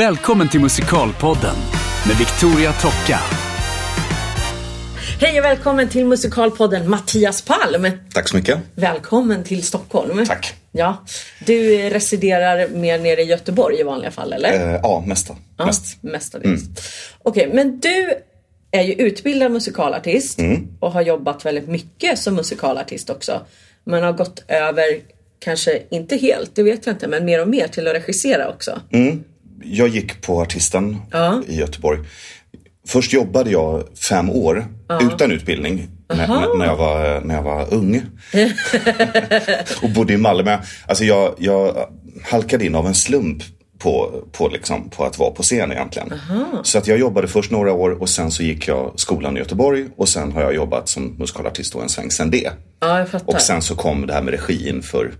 Välkommen till Musikalpodden med Victoria Tocka. Hej och välkommen till Musikalpodden Mattias Palm. Tack så mycket. Välkommen till Stockholm. Tack. Ja, du residerar mer nere i Göteborg i vanliga fall eller? Eh, ja, mesta. Ja, Mest. Mestadels. Okej, men du är ju utbildad musikalartist Mm. och har jobbat väldigt mycket som musikalartist också. Men har gått över, kanske inte helt, det vet jag inte, men mer och mer till att regissera också. Jag gick på Artisten Ja. i Göteborg. Först jobbade jag fem år utan utbildning när, när, jag var, när jag var ung. och bodde i Malmö. Alltså jag, jag halkade in av en slump på, på, liksom, på att vara på scen egentligen. Så att jag jobbade först några år och sen så gick jag skolan i Göteborg och sen har jag jobbat som musikalartist då en sväng sen det. Ja. Och sen så kom det här med regin för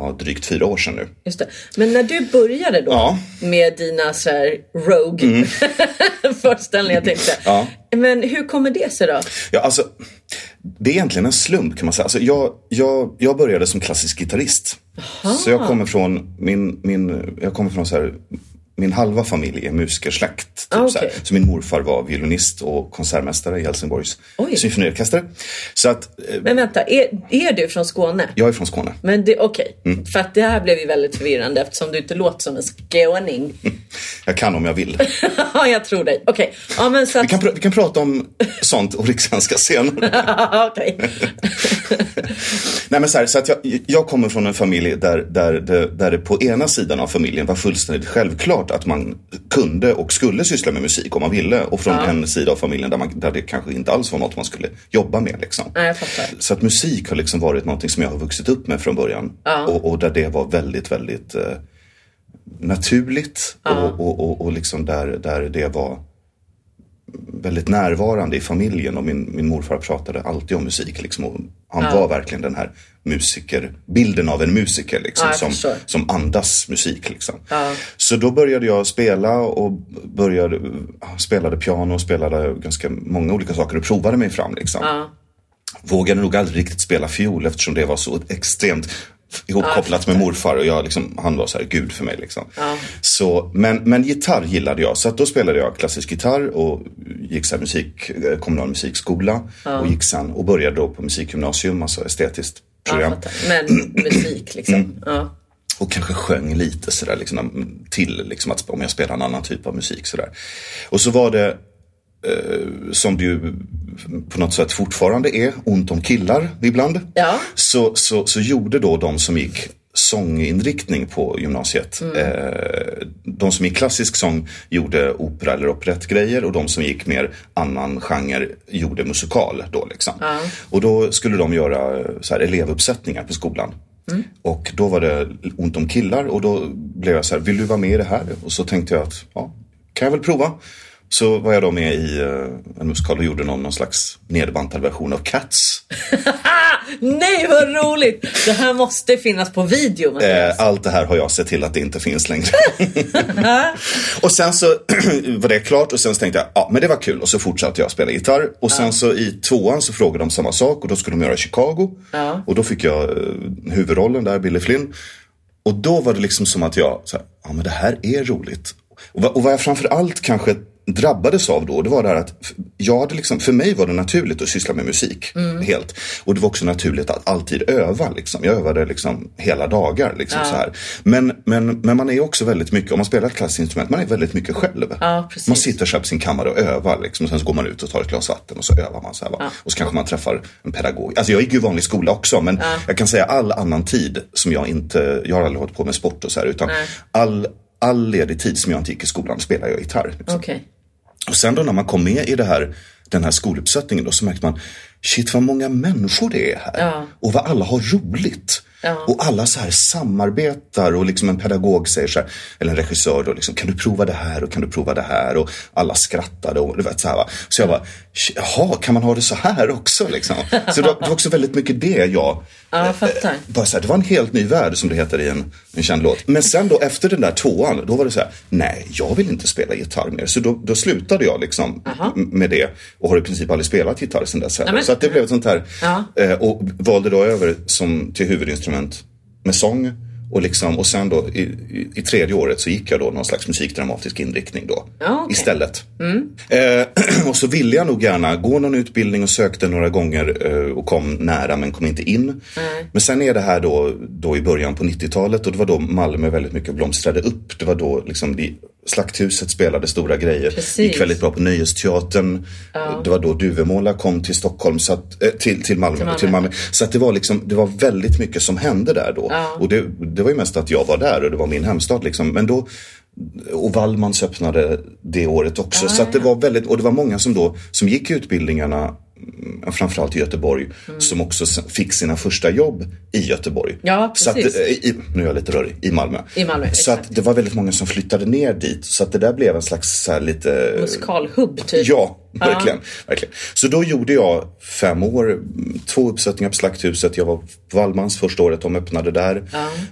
ja, drygt fyra år sedan nu. Just det. Men när du började då Ja. med dina så här rogue föreställningar tänkte. Ja. Men hur kommer det sig då? Ja, alltså, det är egentligen en slump kan man säga. Alltså, jag, jag, jag började som klassisk gitarrist. Så jag kommer från, min, min, jag kommer från så här, min halva familj är musikersläkt. Typ, Ah, så, så min morfar var violinist och konsertmästare i Helsingborgs Oj. symfoniorkester. Så att eh, Men vänta, är, är du från Skåne? jag är från Skåne. Men det, okej, Mm. för att det här blev ju väldigt förvirrande eftersom du inte låter som en skåning. Jag kan om jag vill. Ja, jag tror dig. Okej, ja men så att... Vi kan, vi kan prata om sånt och rikssvenska senare. Okej. Nej men så, här, så att jag, jag kommer från en familj där, där, det, där det på ena sidan av familjen var fullständigt självklart att man kunde och skulle syssla med musik om man ville. Och från en sida av familjen där, man, där det kanske inte alls var något man skulle jobba med. Liksom. Fattar. Så att musik har liksom varit någonting som jag har vuxit upp med från början. Och, och där det var väldigt, väldigt eh, naturligt. Och, och, och, och liksom där, där det var väldigt närvarande i familjen och min, min morfar pratade alltid om musik. Liksom, och han var verkligen den här musiker, bilden av en musiker liksom, Ja, som, som andas musik. Liksom. Så då började jag spela och började, spelade piano, spelade ganska många olika saker och provade mig fram. Liksom. Vågade nog aldrig riktigt spela fiol eftersom det var så extremt ihopkopplat med morfar och jag liksom, han var så här gud för mig. Liksom. Så, men, men gitarr gillade jag så då spelade jag klassisk gitarr och gick så musik, eh, kommunal musikskola och gick sen och började då på musikgymnasium, alltså estetiskt Ja, program. fattar. Men musik liksom. Mm. Ja. Och kanske sjöng lite sådär liksom, till liksom, att, om jag spelade en annan typ av musik. Sådär. Och så var det, eh, som det ju på något sätt fortfarande är, ont om killar ibland. Ja. Så, så, så gjorde då de som gick sånginriktning på gymnasiet. Eh, de som gick klassisk sång gjorde opera eller operettgrejer och de som gick mer annan genre gjorde musikal. Då, liksom. Och då skulle de göra så här, elevuppsättningar på skolan. Och då var det ont om killar och då blev jag så här, vill du vara med i det här? Och så tänkte jag att, ja, kan jag väl prova. Så var jag då med i eh, en musikal och gjorde någon, någon slags nedbantad version av Cats. Nej vad roligt! Det här måste finnas på video. Eh, allt det här har jag sett till att det inte finns längre. och sen så var det klart och sen så tänkte jag, ja men det var kul och så fortsatte jag spela gitarr. Och sen så i tvåan så frågade de samma sak och då skulle de göra Chicago. Och då fick jag eh, huvudrollen där, Billy Flynn. Och då var det liksom som att jag, ja men det här är roligt. Och vad jag framförallt kanske drabbades av då, det var det här att jag hade liksom, för mig var det naturligt att syssla med musik. Helt. Och det var också naturligt att alltid öva. Liksom. Jag övade liksom hela dagar. Liksom, så här. Men, men, men man är också väldigt mycket, om man spelar ett klassiskt instrument, man är väldigt mycket själv. Ja, man sitter så på sin kammare och övar. Liksom, och sen så går man ut och tar ett glas vatten och så övar man. Så här, va? Och så kanske man träffar en pedagog. Alltså jag gick ju vanlig skola också, men jag kan säga all annan tid som jag inte, jag har aldrig hållit på med sport och så här, utan all, all ledig tid som jag inte gick i skolan spelar jag gitarr. Liksom. Okej. Och sen då när man kom med i det här, den här skoluppsättningen då så märkte man shit vad många människor det är här. Ja. Och vad alla har roligt. Och alla så här samarbetar och liksom en pedagog säger så här, eller en regissör då liksom, kan du prova det här och kan du prova det här och alla skrattade och du vet så här va. Så jag bara, jaha, kan man ha det så här också liksom? Så det var, det var också väldigt mycket det jag, Ja, jag fattar. bara så här, det var en helt ny värld som det heter i en, en känd låt. Men sen då efter den där tvåan, då var det så här, nej, jag vill inte spela gitarr mer. Så då, då slutade jag liksom med det och har i princip aldrig spelat gitarr sedan dess. heller. men- Så att det blev ett sånt här, Ja. eh, och valde då över som, till huvudinstrument med sång Och, liksom, och sen då i, i, i tredje året så gick jag då någon slags musikdramatisk inriktning då. Ja, okej. Istället. Eh, och så ville jag nog gärna gå någon utbildning och sökte några gånger eh, och kom nära men kom inte in. Men sen är det här då, då i början på 90-talet och det var då Malmö väldigt mycket blomstrade upp. Det var då liksom det, Slakthuset spelade stora grejer. Precis. Gick väldigt bra på Nöjesteatern. Det var då Duvemåla kom till Stockholm, så att, eh, till, till, Malmö, Malmö. till Malmö. Så att det var liksom, det var väldigt mycket som hände där då. Och det, det var ju mest att jag var där och det var min hemstad liksom. Men då, och Wallmans öppnade det året också. så att det var väldigt, och det var många som då, som gick utbildningarna framförallt i Göteborg, som också fick sina första jobb i Göteborg. Mm. Ja, så att, precis. eh, i, nu är jag lite rörig, i Malmö. I Malmö, så att exakt. det var väldigt många som flyttade ner dit. Så att det där blev en slags så här lite... Musikalhubb typ. Ja, verkligen, verkligen. Så då gjorde jag fem år, två uppsättningar på Slakthuset. Jag var på Wallmans första året, de öppnade där.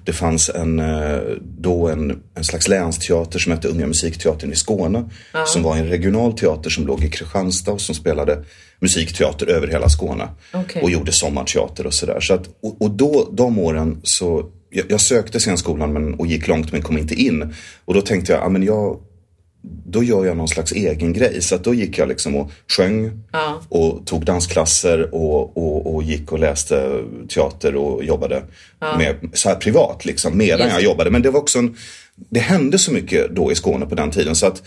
Det fanns en, eh, då en, en slags länsteater som hette Unga Musikteatern i Skåne. Som var en regional teater som låg i Kristianstad och som spelade musikteater över hela Skåne. Okej. Och gjorde sommarteater och sådär. Så att, och, och då, de åren så, jag, jag sökte scenskolan men, och gick långt men kom inte in. Och då tänkte jag, ja men jag, då gör jag någon slags egen grej. Så att då gick jag liksom och sjöng och tog dansklasser och, och, och gick och läste teater och jobbade med, så här privat liksom medan Just jag jobbade. Men det var också en, det hände så mycket då i Skåne på den tiden så att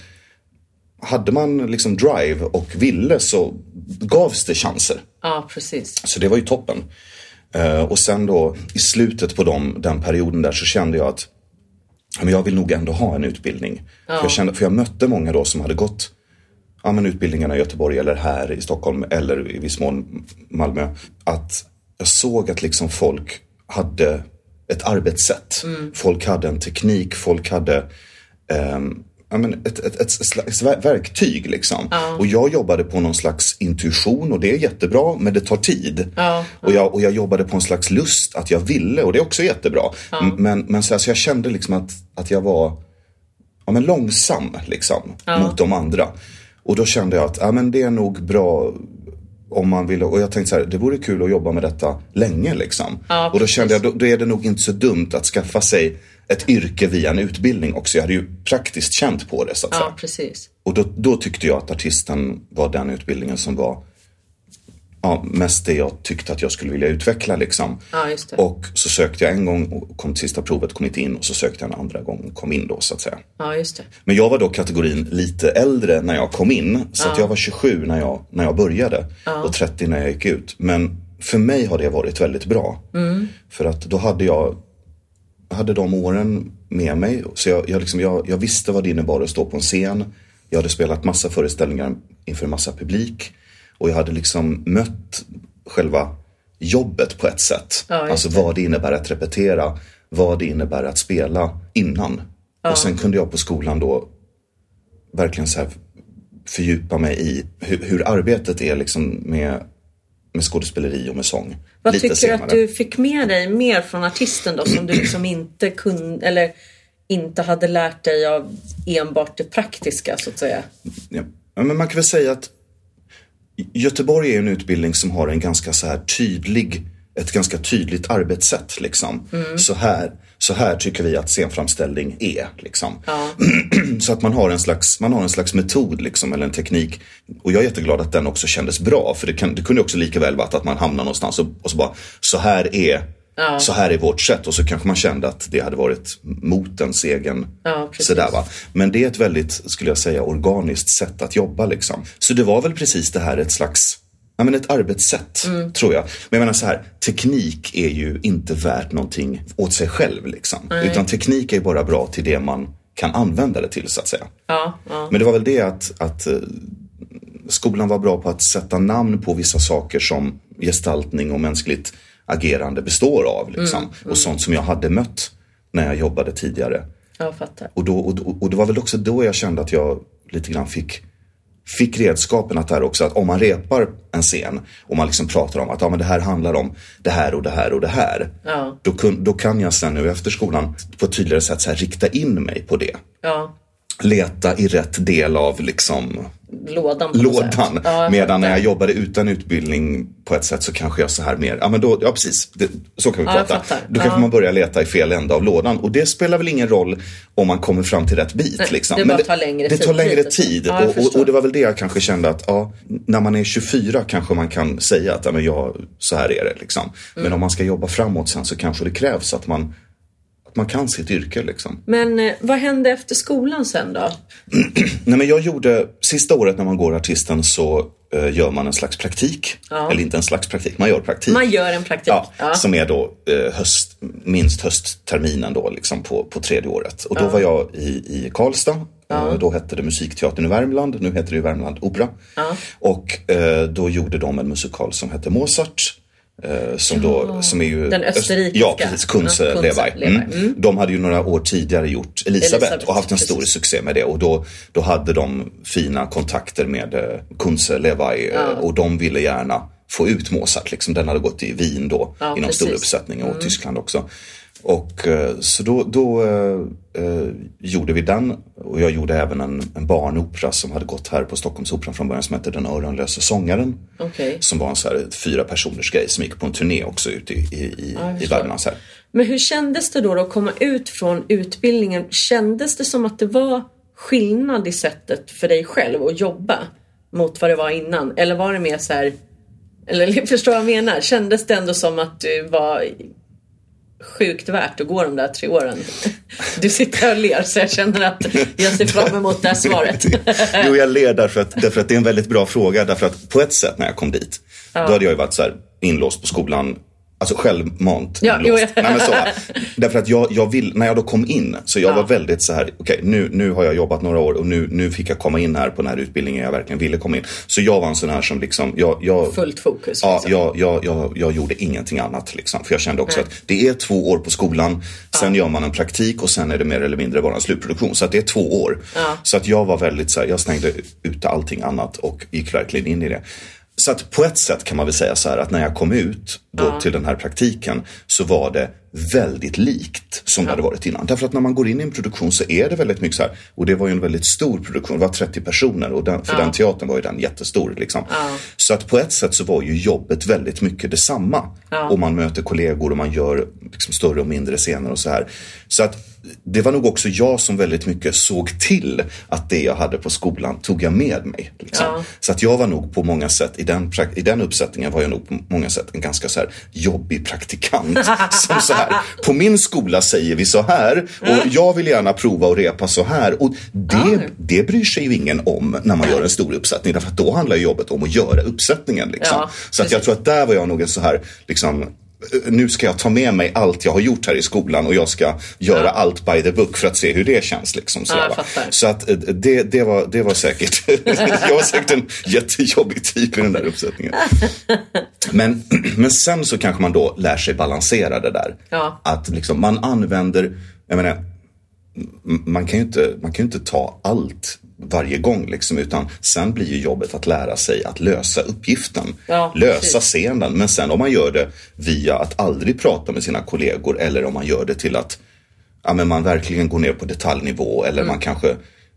hade man liksom drive och ville så gavs det chanser. Ja, precis. Så det var ju toppen. Eh, och sen då i slutet på dem, den perioden där så kände jag att ja, men jag vill nog ändå ha en utbildning. För, jag kände, för jag mötte många då som hade gått ja, men utbildningarna i Göteborg eller här i Stockholm eller i viss mån Malmö. Att jag såg att liksom folk hade ett arbetssätt. Folk hade en teknik, folk hade ehm, ja, men ett, ett, ett slags ver- verktyg. Liksom. Och jag jobbade på någon slags intuition och det är jättebra men det tar tid. Och, jag, och jag jobbade på en slags lust att jag ville och det är också jättebra. Men, men så, här, så jag kände liksom att, att jag var ja, men långsam liksom, mot de andra. Och då kände jag att ja, men det är nog bra om man vill. Och jag tänkte så här, det vore kul att jobba med detta länge liksom. Ja, och då kände jag, då, då är det nog inte så dumt att skaffa sig ett yrke via en utbildning också. Jag hade ju praktiskt känt på det så att säga. Ja, precis. Och då, då tyckte jag att artisten var den utbildningen som var ja, mest det jag tyckte att jag skulle vilja utveckla liksom. Ja. Och så sökte jag en gång och kom till sista provet, kom inte in och så sökte jag en andra gång och kom in då så att säga. Ja, just det. Men jag var då kategorin lite äldre när jag kom in. Så att jag var 27 när jag, när jag började och 30 när jag gick ut. Men för mig har det varit väldigt bra. För att då hade jag hade de åren med mig. Så jag, jag, liksom, jag, jag visste vad det innebar att stå på en scen. Jag hade spelat massa föreställningar inför massa publik. Och jag hade liksom mött själva jobbet på ett sätt. Ja, alltså vad det innebär att repetera. Vad det innebär att spela innan. Och sen kunde jag på skolan då verkligen så här fördjupa mig i hur, hur arbetet är liksom med, med skådespeleri och med sång. Vad Lite tycker du senare. att du fick med dig mer från artisten då som du liksom inte kunde eller inte hade lärt dig av enbart det praktiska så att säga? Ja. Ja, Men man kan väl säga att Göteborg är en utbildning som har en ganska så här tydlig, ett ganska tydligt arbetssätt. Liksom. Så, här, så här tycker vi att scenframställning är. Liksom. så att man har en slags, man har en slags metod liksom, eller en teknik. Och jag är jätteglad att den också kändes bra. För det, kan, det kunde också lika väl varit att man hamnar någonstans och, och så bara, så här är Så här är vårt sätt och så kanske man kände att det hade varit mot ens egen Ja, sådär va. Men det är ett väldigt, skulle jag säga, organiskt sätt att jobba liksom. Så det var väl precis det här ett slags Ja, men ett arbetssätt, Mm. tror jag. Men jag menar så här, teknik är ju inte värt någonting åt sig själv. Liksom. Utan teknik är bara bra till det man kan använda det till, så att säga. Ja, ja. Men det var väl det att, att eh, skolan var bra på att sätta namn på vissa saker som gestaltning och mänskligt agerande består av. Liksom. Och sånt som jag hade mött när jag jobbade tidigare. Jag fattar. Och, då, och, och det var väl också då jag kände att jag lite grann fick, fick redskapen att här också, att om man repar en scen och man liksom pratar om att ja, men det här handlar om det här och det här och det här. Ja. Då, kun, då kan jag sen nu efter skolan på ett tydligare sätt så här, rikta in mig på det Ja, leta i rätt del av liksom lådan. Lådan. Ja, Medan när jag jobbade utan utbildning på ett sätt så kanske jag så här mer, ja men då, ja precis, det, så kan vi Ja, prata. Då kanske Ja. man börjar leta i fel ände av lådan och det spelar väl ingen roll om man kommer fram till rätt bit. Nej, liksom. det Men bara tar längre det tid, tar längre tid. Ja, och, och, och det var väl det jag kanske kände att, ja, när man är 24 kanske man kan säga att, ja men jag, så här är det liksom. Mm. Men om man ska jobba framåt sen så kanske det krävs att man, att man kan sitt yrke liksom. Men eh, vad hände efter skolan sen då? Nej, men jag gjorde, sista året när man går artisten så eh, gör man en slags praktik. Ja. Eller inte en slags praktik, man gör praktik. Man gör en praktik. Ja, Ja. Som är då eh, höst, minst höstterminen då, liksom på, på tredje året. Och då var jag i, i Karlstad. Eh, Då hette det Musikteatern i Värmland, nu heter det ju Värmland Opera. Och eh, då gjorde de en musikal som hette Mozart. Eh, som, då, som är ju Den österrikiska. Ja, precis. Kunze Ja, Kunze Levi. Levi. Mm. De hade ju några år tidigare gjort Elisabeth, Elisabeth, och haft en stor precis. succé med det. Och då, då hade de fina kontakter med eh, Kunze Levi eh, och de ville gärna få ut Mozart. Liksom. Den hade gått i Wien då, Ja, i någon precis. stor uppsättning och Tyskland också. Och eh, så då, då eh, eh, gjorde vi den och jag gjorde även en, en barnopera som hade gått här på Stockholmsoperan från början som hette Den öronlöse sångaren. Okej. Som var en så här fyra personers grej som gick på en turné också ute i, i, i, i. Värmland. Så här. Men hur kändes det då att komma ut från utbildningen? Kändes det som att det var skillnad i sättet för dig själv att jobba mot vad det var innan? Eller var det mer så här, eller förstår vad jag menar? Kändes det ändå som att du var sjukt värt att gå de där tre åren? Du sitter här och ler så jag känner att jag ser fram emot det här svaret. Jo, jag ler därför att, därför att det är en väldigt bra fråga. Därför att på ett sätt när jag kom dit, då hade jag ju varit så här inlåst på skolan. Alltså självmant Ja, jo, ja. Nej, men så, därför att jag, jag vill, när jag då kom in, så jag var väldigt så här, okej nu, nu har jag jobbat några år och nu, nu fick jag komma in här på den här utbildningen jag verkligen ville komma in. Så jag var en sån här som liksom, jag, jag, Fullt fokus. Ja, liksom. jag, jag, jag, jag gjorde ingenting annat. Liksom. För jag kände också att det är två år på skolan, sen gör man en praktik och sen är det mer eller mindre bara en slutproduktion. Så att det är två år. Så att jag var väldigt så här, jag stängde ute allting annat och gick verkligen in i det. Så att på ett sätt kan man väl säga så här att när jag kom ut då till den här praktiken så var det väldigt likt som det hade varit innan. Därför att när man går in i en produktion så är det väldigt mycket så här, och det var ju en väldigt stor produktion, det var 30 personer och den, för den teatern var ju den jättestor. Liksom. Så att på ett sätt så var ju jobbet väldigt mycket detsamma. Och man möter kollegor och man gör liksom större och mindre scener och så här. Så att det var nog också jag som väldigt mycket såg till att det jag hade på skolan tog jag med mig. Liksom. Ja. Så att jag var nog på många sätt, i den, i den uppsättningen var jag nog på många sätt en ganska så här jobbig praktikant. som så här, på min skola säger vi så här och jag vill gärna prova och repa så här. Och det, det bryr sig ju ingen om när man gör en stor uppsättning. Därför att då handlar jobbet om att göra uppsättningen. Liksom. Ja, så att jag tror att där var jag nog en så här, liksom, nu ska jag ta med mig allt jag har gjort här i skolan och jag ska göra allt by the book för att se hur det känns. Liksom, sådär, fattar. Så att eh, det, det, var, det var säkert, jag var säkert en jättejobbig typ i den där uppsättningen. Men, men sen så kanske man då lär sig balansera det där. Ja. Att liksom man använder, jag menar, man kan ju inte, man kan inte ta allt varje gång liksom, utan sen blir ju jobbet att lära sig att lösa uppgiften. Ja, lösa scenen. Men sen om man gör det via att aldrig prata med sina kollegor eller om man gör det till att ja, men man verkligen går ner på detaljnivå eller Mm. man kanske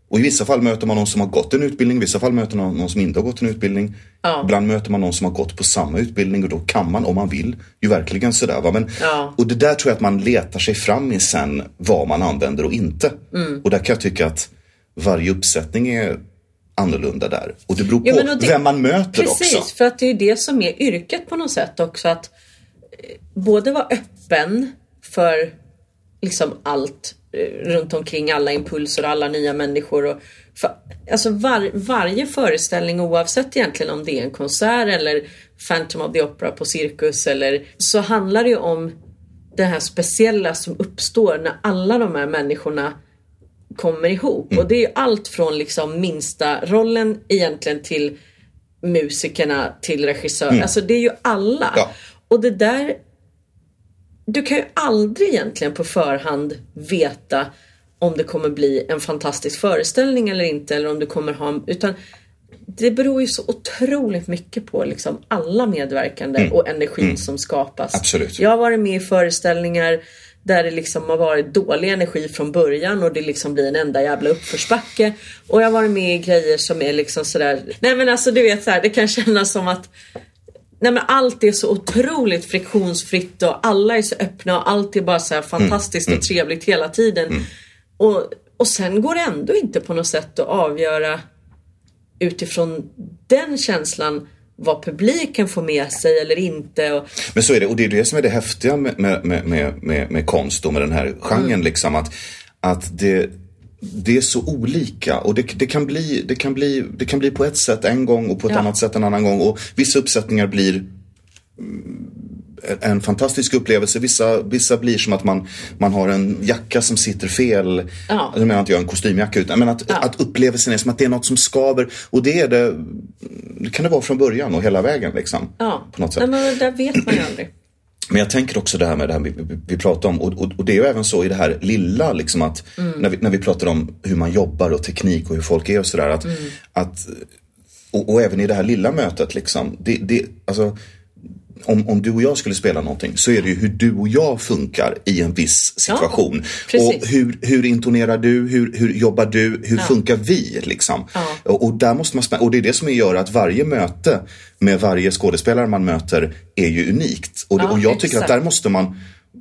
och i vissa fall möter man någon som har gått en utbildning, i vissa fall möter man någon som inte har gått en utbildning. Ibland möter man någon som har gått på samma utbildning och då kan man, om man vill, ju verkligen sådär. Va? Men, Ja. Och det där tror jag att man letar sig fram i sen, vad man använder och inte. Mm. Och där kan jag tycka att varje uppsättning är annorlunda där. Och det beror på Ja, det- vem man möter Precis, också. för att det är ju det som är yrket på något sätt också. Att eh, både vara öppen för liksom allt eh, runt omkring, alla impulser och alla nya människor. Och för, alltså var, varje föreställning oavsett egentligen om det är en konsert eller Phantom of the Opera på Cirkus eller så handlar det ju om det här speciella som uppstår när alla de här människorna kommer ihop. Mm. Och det är allt från liksom minsta rollen egentligen till musikerna till regissör. Alltså det är ju alla. Mm. Ja. Och det där du kan ju aldrig egentligen på förhand veta om det kommer bli en fantastisk föreställning eller inte eller om du kommer ha en, utan det beror ju så otroligt mycket på liksom alla medverkande och energin som skapas. Mm. Absolut. Jag har varit med i föreställningar där det liksom har varit dålig energi från början och det liksom blir en enda jävla uppförsbacke. Och jag har varit med i grejer som är liksom sådär, nej men alltså du vet så här, det kan kännas som att Nej men allt är så otroligt friktionsfritt och alla är så öppna och allt är bara så här fantastiskt Mm. och trevligt hela tiden. Och, och sen går det ändå inte på något sätt att avgöra utifrån den känslan vad publiken får med sig eller inte. Och, Men så är det, och det är det som är det häftiga med, med, med, med, med, konst och med den här genren. Mm. Liksom, att, att det, det är så olika och det, det, kan bli, det, kan bli, det kan bli på ett sätt en gång och på ett Ja. annat sätt en annan gång. Och vissa uppsättningar blir en- fantastisk upplevelse. Vissa, vissa blir som att man, man har en jacka som sitter fel. Ja. Jag menar inte jag en kostymjacka utan men att, Ja. att upplevelsen är som att det är något som skaver. Och det är det, det kan det vara från början och hela vägen liksom. ja, På något sätt. Nej, men där vet man ju aldrig. Men jag tänker också det här med det här vi, vi, vi pratar om och, och, och det är ju även så i det här lilla liksom att när, vi, när vi pratar om hur man jobbar och teknik och hur folk är och sådär att, att och, och även i det här lilla mötet liksom det, det, alltså, om, om du och jag skulle spela någonting så är det ju hur du och jag funkar i en viss situation. precis. och hur, hur intonerar du, hur, hur jobbar du, hur funkar vi liksom. Ja. Och, och där måste man och det är det som gör att varje möte med varje skådespelare man möter är ju unikt. Och, Ja, och jag tycker att där måste man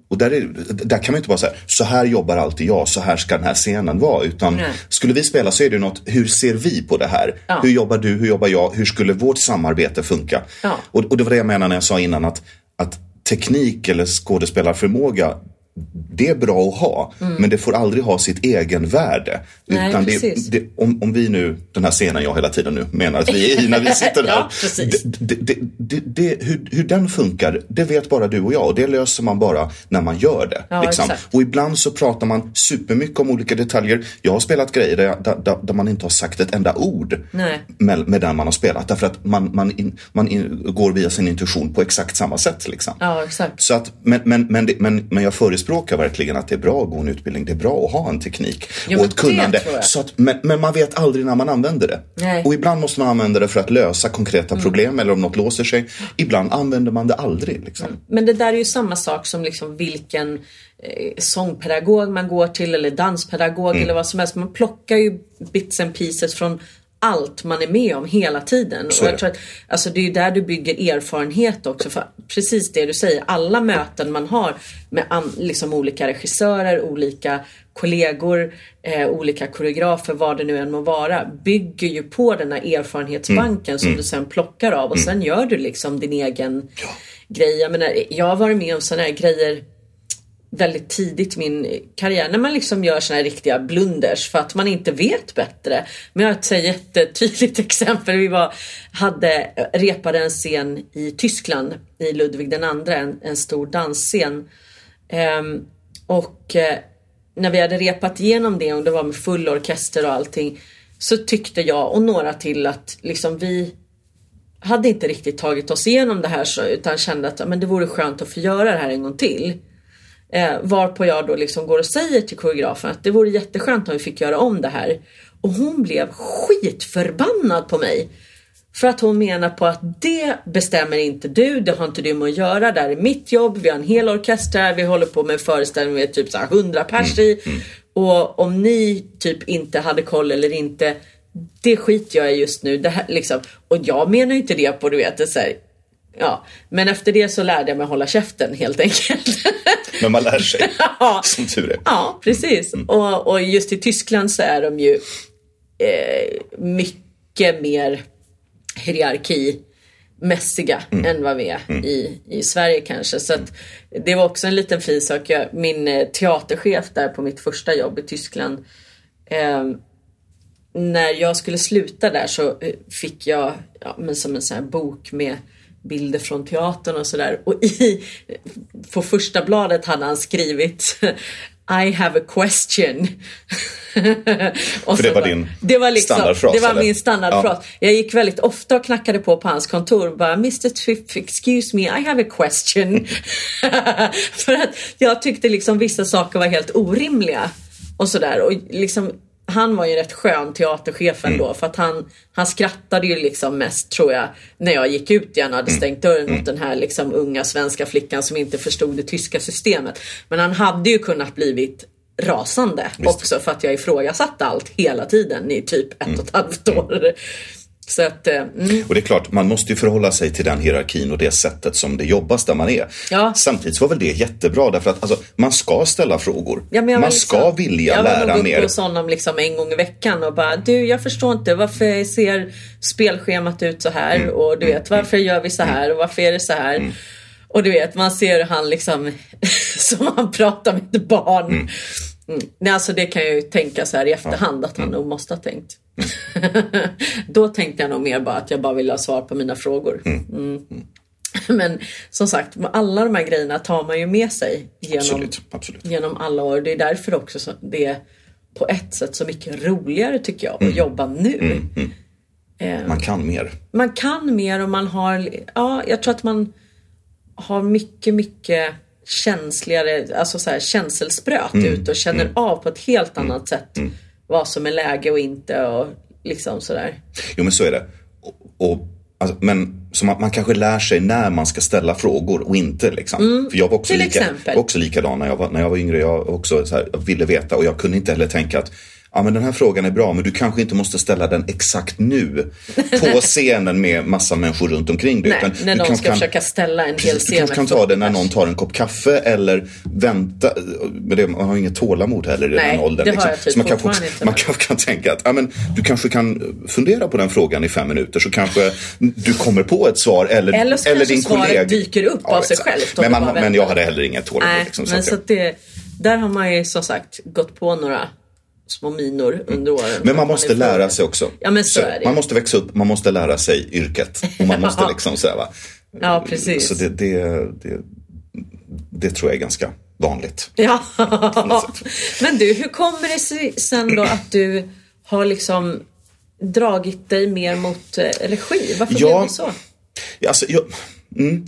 och där, är, där kan man inte bara säga så här jobbar alltid jag, så här ska den här scenen vara. Utan Nej. skulle vi spela så är det något, hur ser vi på det här? Ja. Hur jobbar du, hur jobbar jag, hur skulle vårt samarbete funka? Ja. Och, och det var det jag menade när jag sa innan att, att teknik eller skådespelarförmåga det är bra att ha, men det får aldrig ha sitt egen värde. Nej, Utan det, det, om, om vi nu, den här scenen jag hela tiden nu menar att vi är i när vi sitter där. Ja, hur, hur den funkar, det vet bara du och jag. Och det löser man bara när man gör det. Ja, liksom. Och ibland så pratar man supermycket om olika detaljer. Jag har spelat grejer där, jag- där, där, man inte har sagt ett enda ord Nej. med, med den man har spelat. Därför att man, man, in, man in, går via sin intuition på exakt samma sätt. Liksom. Ja, exakt. Så att, men, men, men, men, men jag förespråkar verkligen att det är bra att gå en utbildning. Det är bra att ha en teknik Ja, och ett kunnande. Så att, men, men man vet aldrig när man använder det. Nej. Mm. Och ibland måste man använda det för att lösa konkreta problem eller om något låser sig. Ibland använder man det aldrig. Liksom. Men det där är ju samma sak som liksom vilken eh, sångpedagog man går till eller danspedagog Mm. eller vad som helst. Man plockar ju bits and pieces från allt man är med om hela tiden. Och jag tror att, alltså det är där du bygger erfarenhet också. För precis det du säger, alla möten man har med an, liksom olika regissörer, olika kollegor, eh, olika koreografer, vad det nu än må vara, bygger ju på den här erfarenhetsbanken Mm. som du sen plockar av och sen gör du liksom din egen grej. Jag menar, jag har varit med om sådana här grejer väldigt tidigt i min karriär när man liksom gör såna här riktiga blunders för att man inte vet bättre. Men jag har ett så jättetydligt exempel. Vi var, hade, repade en scen i Tyskland i Ludvig den andra, en, en stor dansscen. Ehm, och eh, när vi hade repat igenom det och det var med full orkester och allting så tyckte jag och några till att liksom vi hade inte riktigt tagit oss igenom det här så, utan kände att men det vore skönt att få göra det här en gång till. Eh, varpå jag då liksom går och säger till koreografen att det vore jätteskönt om vi fick göra om det här. Och hon blev skitförbannad på mig. För att hon menar på att det bestämmer inte du, det har inte du med att göra, det här är mitt jobb, vi har en hel orkester här, vi håller på med en föreställning med typ så här 100 pers i. Och om ni typ inte hade koll eller inte, det skiter jag i just nu. Det här, liksom. Och jag menar ju inte det på du vet, så här, Ja, men efter det så lärde jag mig hålla käften helt enkelt. Men man lär sig, Ja. som tur är. Ja, precis. Och, och just i Tyskland så är de ju eh, mycket mer hierarkimässiga än vad vi är i, i Sverige kanske. Så att det var också en liten fin sak. Jag, min eh, teaterchef där på mitt första jobb i Tyskland eh, när jag skulle sluta där så eh, fick jag ja, men som en sån bok med bilder från teatern och sådär. Och i, på första bladet hade han skrivit I have a question. För det var din det var liksom, standardfras, Det var eller? min standardfras. Jag gick väldigt ofta och knackade på på hans kontor och bara Mr Swift, excuse me, I have a question. För att jag tyckte liksom vissa saker var helt orimliga. Och sådär. Och liksom han var ju rätt skön teaterchefen då för att han, han skrattade ju liksom mest tror jag när jag gick ut igen och hade stängt dörren mot den här liksom unga svenska flickan som inte förstod det tyska systemet. Men han hade ju kunnat blivit rasande också för att jag ifrågasatte allt hela tiden i typ ett och ett halvt år. Så att, eh, mm, Och det är klart, man måste ju förhålla sig till den hierarkin och det sättet som det jobbas där man är. Ja. Samtidigt var väl det jättebra därför att alltså, man ska ställa frågor. Ja, men jag var man ska liksom- vilja jag var lära nog uppe mer. hos honom liksom en gång i veckan och bara du jag förstår inte varför ser spelschemat ut så här Mm. och du vet varför gör vi så här och varför är det så här. Och du vet man ser hur han liksom som han pratar med ett barn. Mm. Nej, alltså det kan jag ju tänka så här i efterhand att han Mm. nog måste ha tänkt. Då tänkte jag nog mer bara att jag bara ville ha svar på mina frågor. Mm. Men som sagt, alla de här grejerna tar man ju med sig genom Absolut, absolut. genom alla år. Det är därför också så det är på ett sätt så mycket roligare tycker jag att Mm. jobba nu. Man kan mer. Man kan mer och man har, ja jag tror att man har mycket, mycket känsligare, alltså så här känselspröt Mm. ut och känner av på ett helt annat sätt vad som är läge och inte och liksom sådär. Jo men så är det. Och, och, alltså, men så man, man kanske lär sig när man ska ställa frågor och inte. Liksom. För jag var också, Mm. Lika, exempel. var också likadan när jag var, när jag var yngre. Jag också så här, jag ville veta och jag kunde inte heller tänka att Ja men den här frågan är bra men du kanske inte måste ställa den exakt nu på scenen med massa människor runt omkring dig. Nej, utan när du någon ska kan- försöka ställa en hel du scen kanske kan ta det 40 när någon tar en kopp kaffe eller vänta. Det, man har inget tålamod heller i Nej, den åldern. liksom. typ Så man kan, fortfarande inte. man kanske kan tänka att ja, men, du kanske kan fundera på den frågan i fem minuter så kanske du kommer på ett svar eller, Eller så kanske din svaret kollega. dyker upp av jag sig om Men, du man, men jag hade heller inget tålamod. Nej, Liksom, så men så det, där har man ju som sagt gått på några små minor under åren. men man måste är lära sig också. Ja men så, är det. Man måste växa upp, man måste lära sig yrket. Och man måste liksom så här, va. Ja precis. Så det, det, det, det tror jag är ganska vanligt. Ja. Men du, hur kommer det sig sen då att du har liksom dragit dig mer mot eh, regi? Varför Ja. blev det så? Ja, Alltså, jag, mm,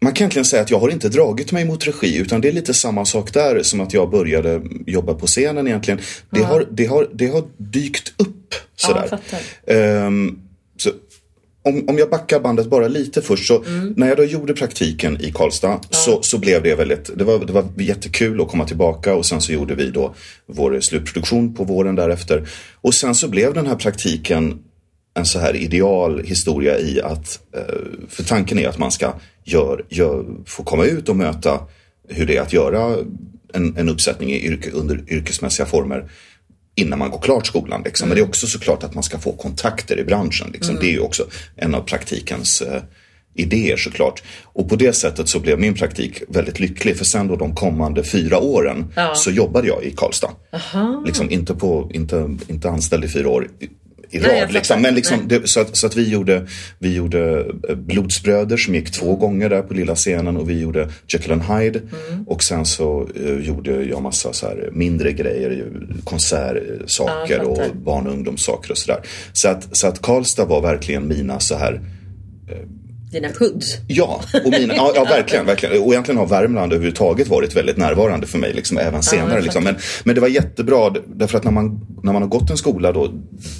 man kan egentligen säga att jag har inte dragit mig mot regi utan det är lite samma sak där som att jag började jobba på scenen egentligen. Det, har, det, har, det har dykt upp sådär. jag fattar. Ehm, så, om, om jag backar bandet bara lite först så Mm. när jag då gjorde praktiken i Karlstad så, så blev det väldigt, det var, det var jättekul att komma tillbaka och sen så gjorde vi då vår slutproduktion på våren därefter. Och sen så blev den här praktiken en så här ideal historia i att, eh, för tanken är att man ska gör, gör, få komma ut och möta hur det är att göra en, en uppsättning i yrke, under yrkesmässiga former innan man går klart skolan. Liksom. Men det är också såklart att man ska få kontakter i branschen. Liksom. Det är ju också en av praktikens eh, idéer såklart. Och på det sättet så blev min praktik väldigt lycklig. För sen då de kommande fyra åren så jobbade jag i Karlstad. Liksom inte, på, inte, inte anställd i fyra år i, Nej, rad. fattar. Liksom. Men liksom, Nej. det, så, att, så att vi gjorde, vi gjorde eh, Blodsbröder som gick två gånger där på lilla scenen och vi gjorde Jekyll and Hyde. Mm. Och sen så eh, gjorde jag massa så här mindre grejer, konsertsaker Ja, och barn och ungdomssaker och sådär. Så att, så att Karlstad var verkligen mina så här Dina hoods? Ja, och mina, ja, ja verkligen, verkligen. Och egentligen har Värmland överhuvudtaget varit väldigt närvarande för mig, liksom, även senare. jag liksom. men, men det var jättebra, därför att när man, när man har gått en skola då,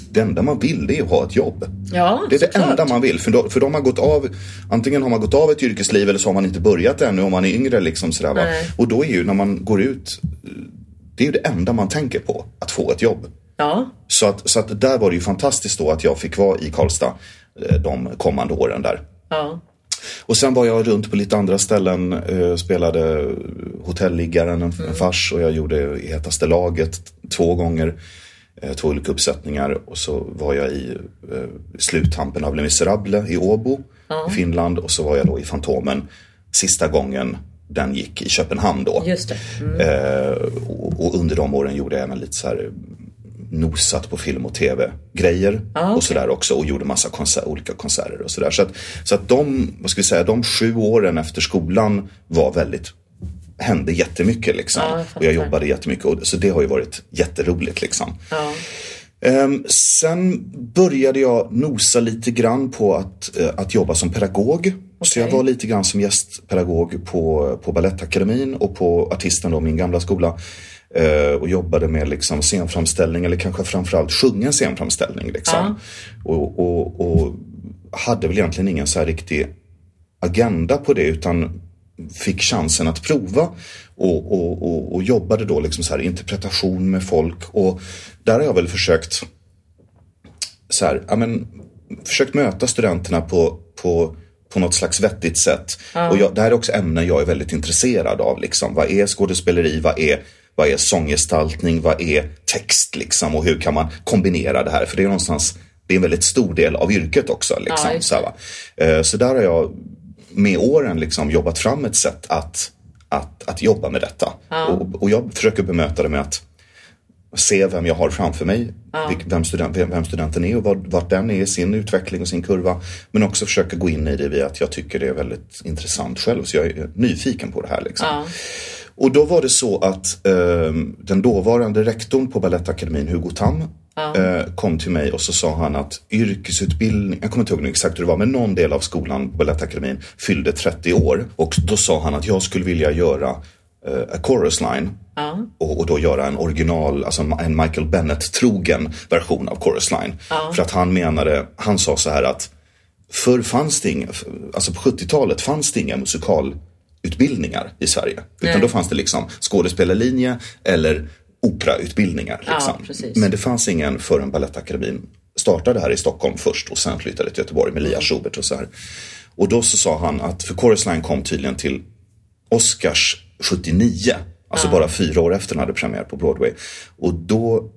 det enda man vill det är att ha ett jobb. Ja, det är det såklart. enda man vill. För då, för de har gått av, antingen har man gått av ett yrkesliv eller så har man inte börjat ännu om man är yngre. Liksom, sådär, va? Nej. Och då är ju när man går ut, det är ju det enda man tänker på, att få ett jobb. Ja, Så att, så att där var det ju fantastiskt då att jag fick vara i Karlstad eh, de kommande åren där. Ja. Och sen var jag runt på lite andra ställen, eh, spelade Hotelliggaren, en, en fars och jag gjorde i Hetaste laget två gånger. Eh, två olika uppsättningar och så var jag i eh, sluttampen av Les Misérables i Åbo i Finland och så var jag då i Fantomen sista gången den gick i Köpenhamn då. just. Mm. Eh, och, och under de åren gjorde jag även lite så här nosat på film och tv-grejer Ah, och sådär också och gjorde massa konser- olika konserter och sådär. Så att, så att de, vad ska vi säga, de sju åren efter skolan var väldigt hände jättemycket liksom. Ja, jag och jag jobbade jättemycket. Och, så det har ju varit jätteroligt liksom. Ja. Ehm, sen började jag nosa lite grann på att, eh, att jobba som pedagog. Så jag var lite grann som gästpedagog på, på Balettakademin och på Artisten, då, min gamla skola. Eh, och jobbade med liksom scenframställning eller kanske framförallt sjunga scenframställning. Liksom. Och, och, och hade väl egentligen ingen så här riktig agenda på det utan fick chansen att prova och, och, och, och jobbade då liksom så här interpretation med folk och där har jag väl försökt så här, ja men, försökt möta studenterna på, på, på något slags vettigt sätt. Och jag, det här är också ämnen jag är väldigt intresserad av. Liksom. Vad är skådespeleri? Vad är, vad är sånggestaltning? Vad är text? Liksom? Och hur kan man kombinera det här? För det är någonstans det är en väldigt stor del av yrket också. Liksom, Ja, så, här, va? Eh, så där har jag med åren liksom jobbat fram ett sätt att, att, att jobba med detta. Och, och jag försöker bemöta det med att se vem jag har framför mig, vilk- vem, student, vem, studenten är och vad, vart den är i sin utveckling och sin kurva. Men också försöka gå in i det via att jag tycker det är väldigt intressant själv. Så jag är nyfiken på det här. Liksom. Ja. Och då var det så att eh, den dåvarande rektorn på Balettakademin, Hugo Tam, eh, kom till mig och så sa han att yrkesutbildning, jag kommer inte ihåg exakt hur det var, men någon del av skolan på Balettakademin fyllde 30 år. Och då sa han att jag skulle vilja göra eh, A Chorus Line och, och då göra en original, alltså en Michael Bennett-trogen version av Chorus Line. För att han menade, han sa så här att Förr fanns det inga, alltså på 70-talet fanns det inga musikalutbildningar i Sverige. Utan Nej. då fanns det liksom skådespelarlinje eller operautbildningar. Ja, Liksom. precis. Men det fanns ingen förrän Balettakademin startade här i Stockholm först och sen flyttade till Göteborg med. Lia Schubert och så här. Och då så sa han att, för Chorus Line kom tydligen till Oscars 79. Alltså bara fyra år efter den hade premiär på Broadway. Och då,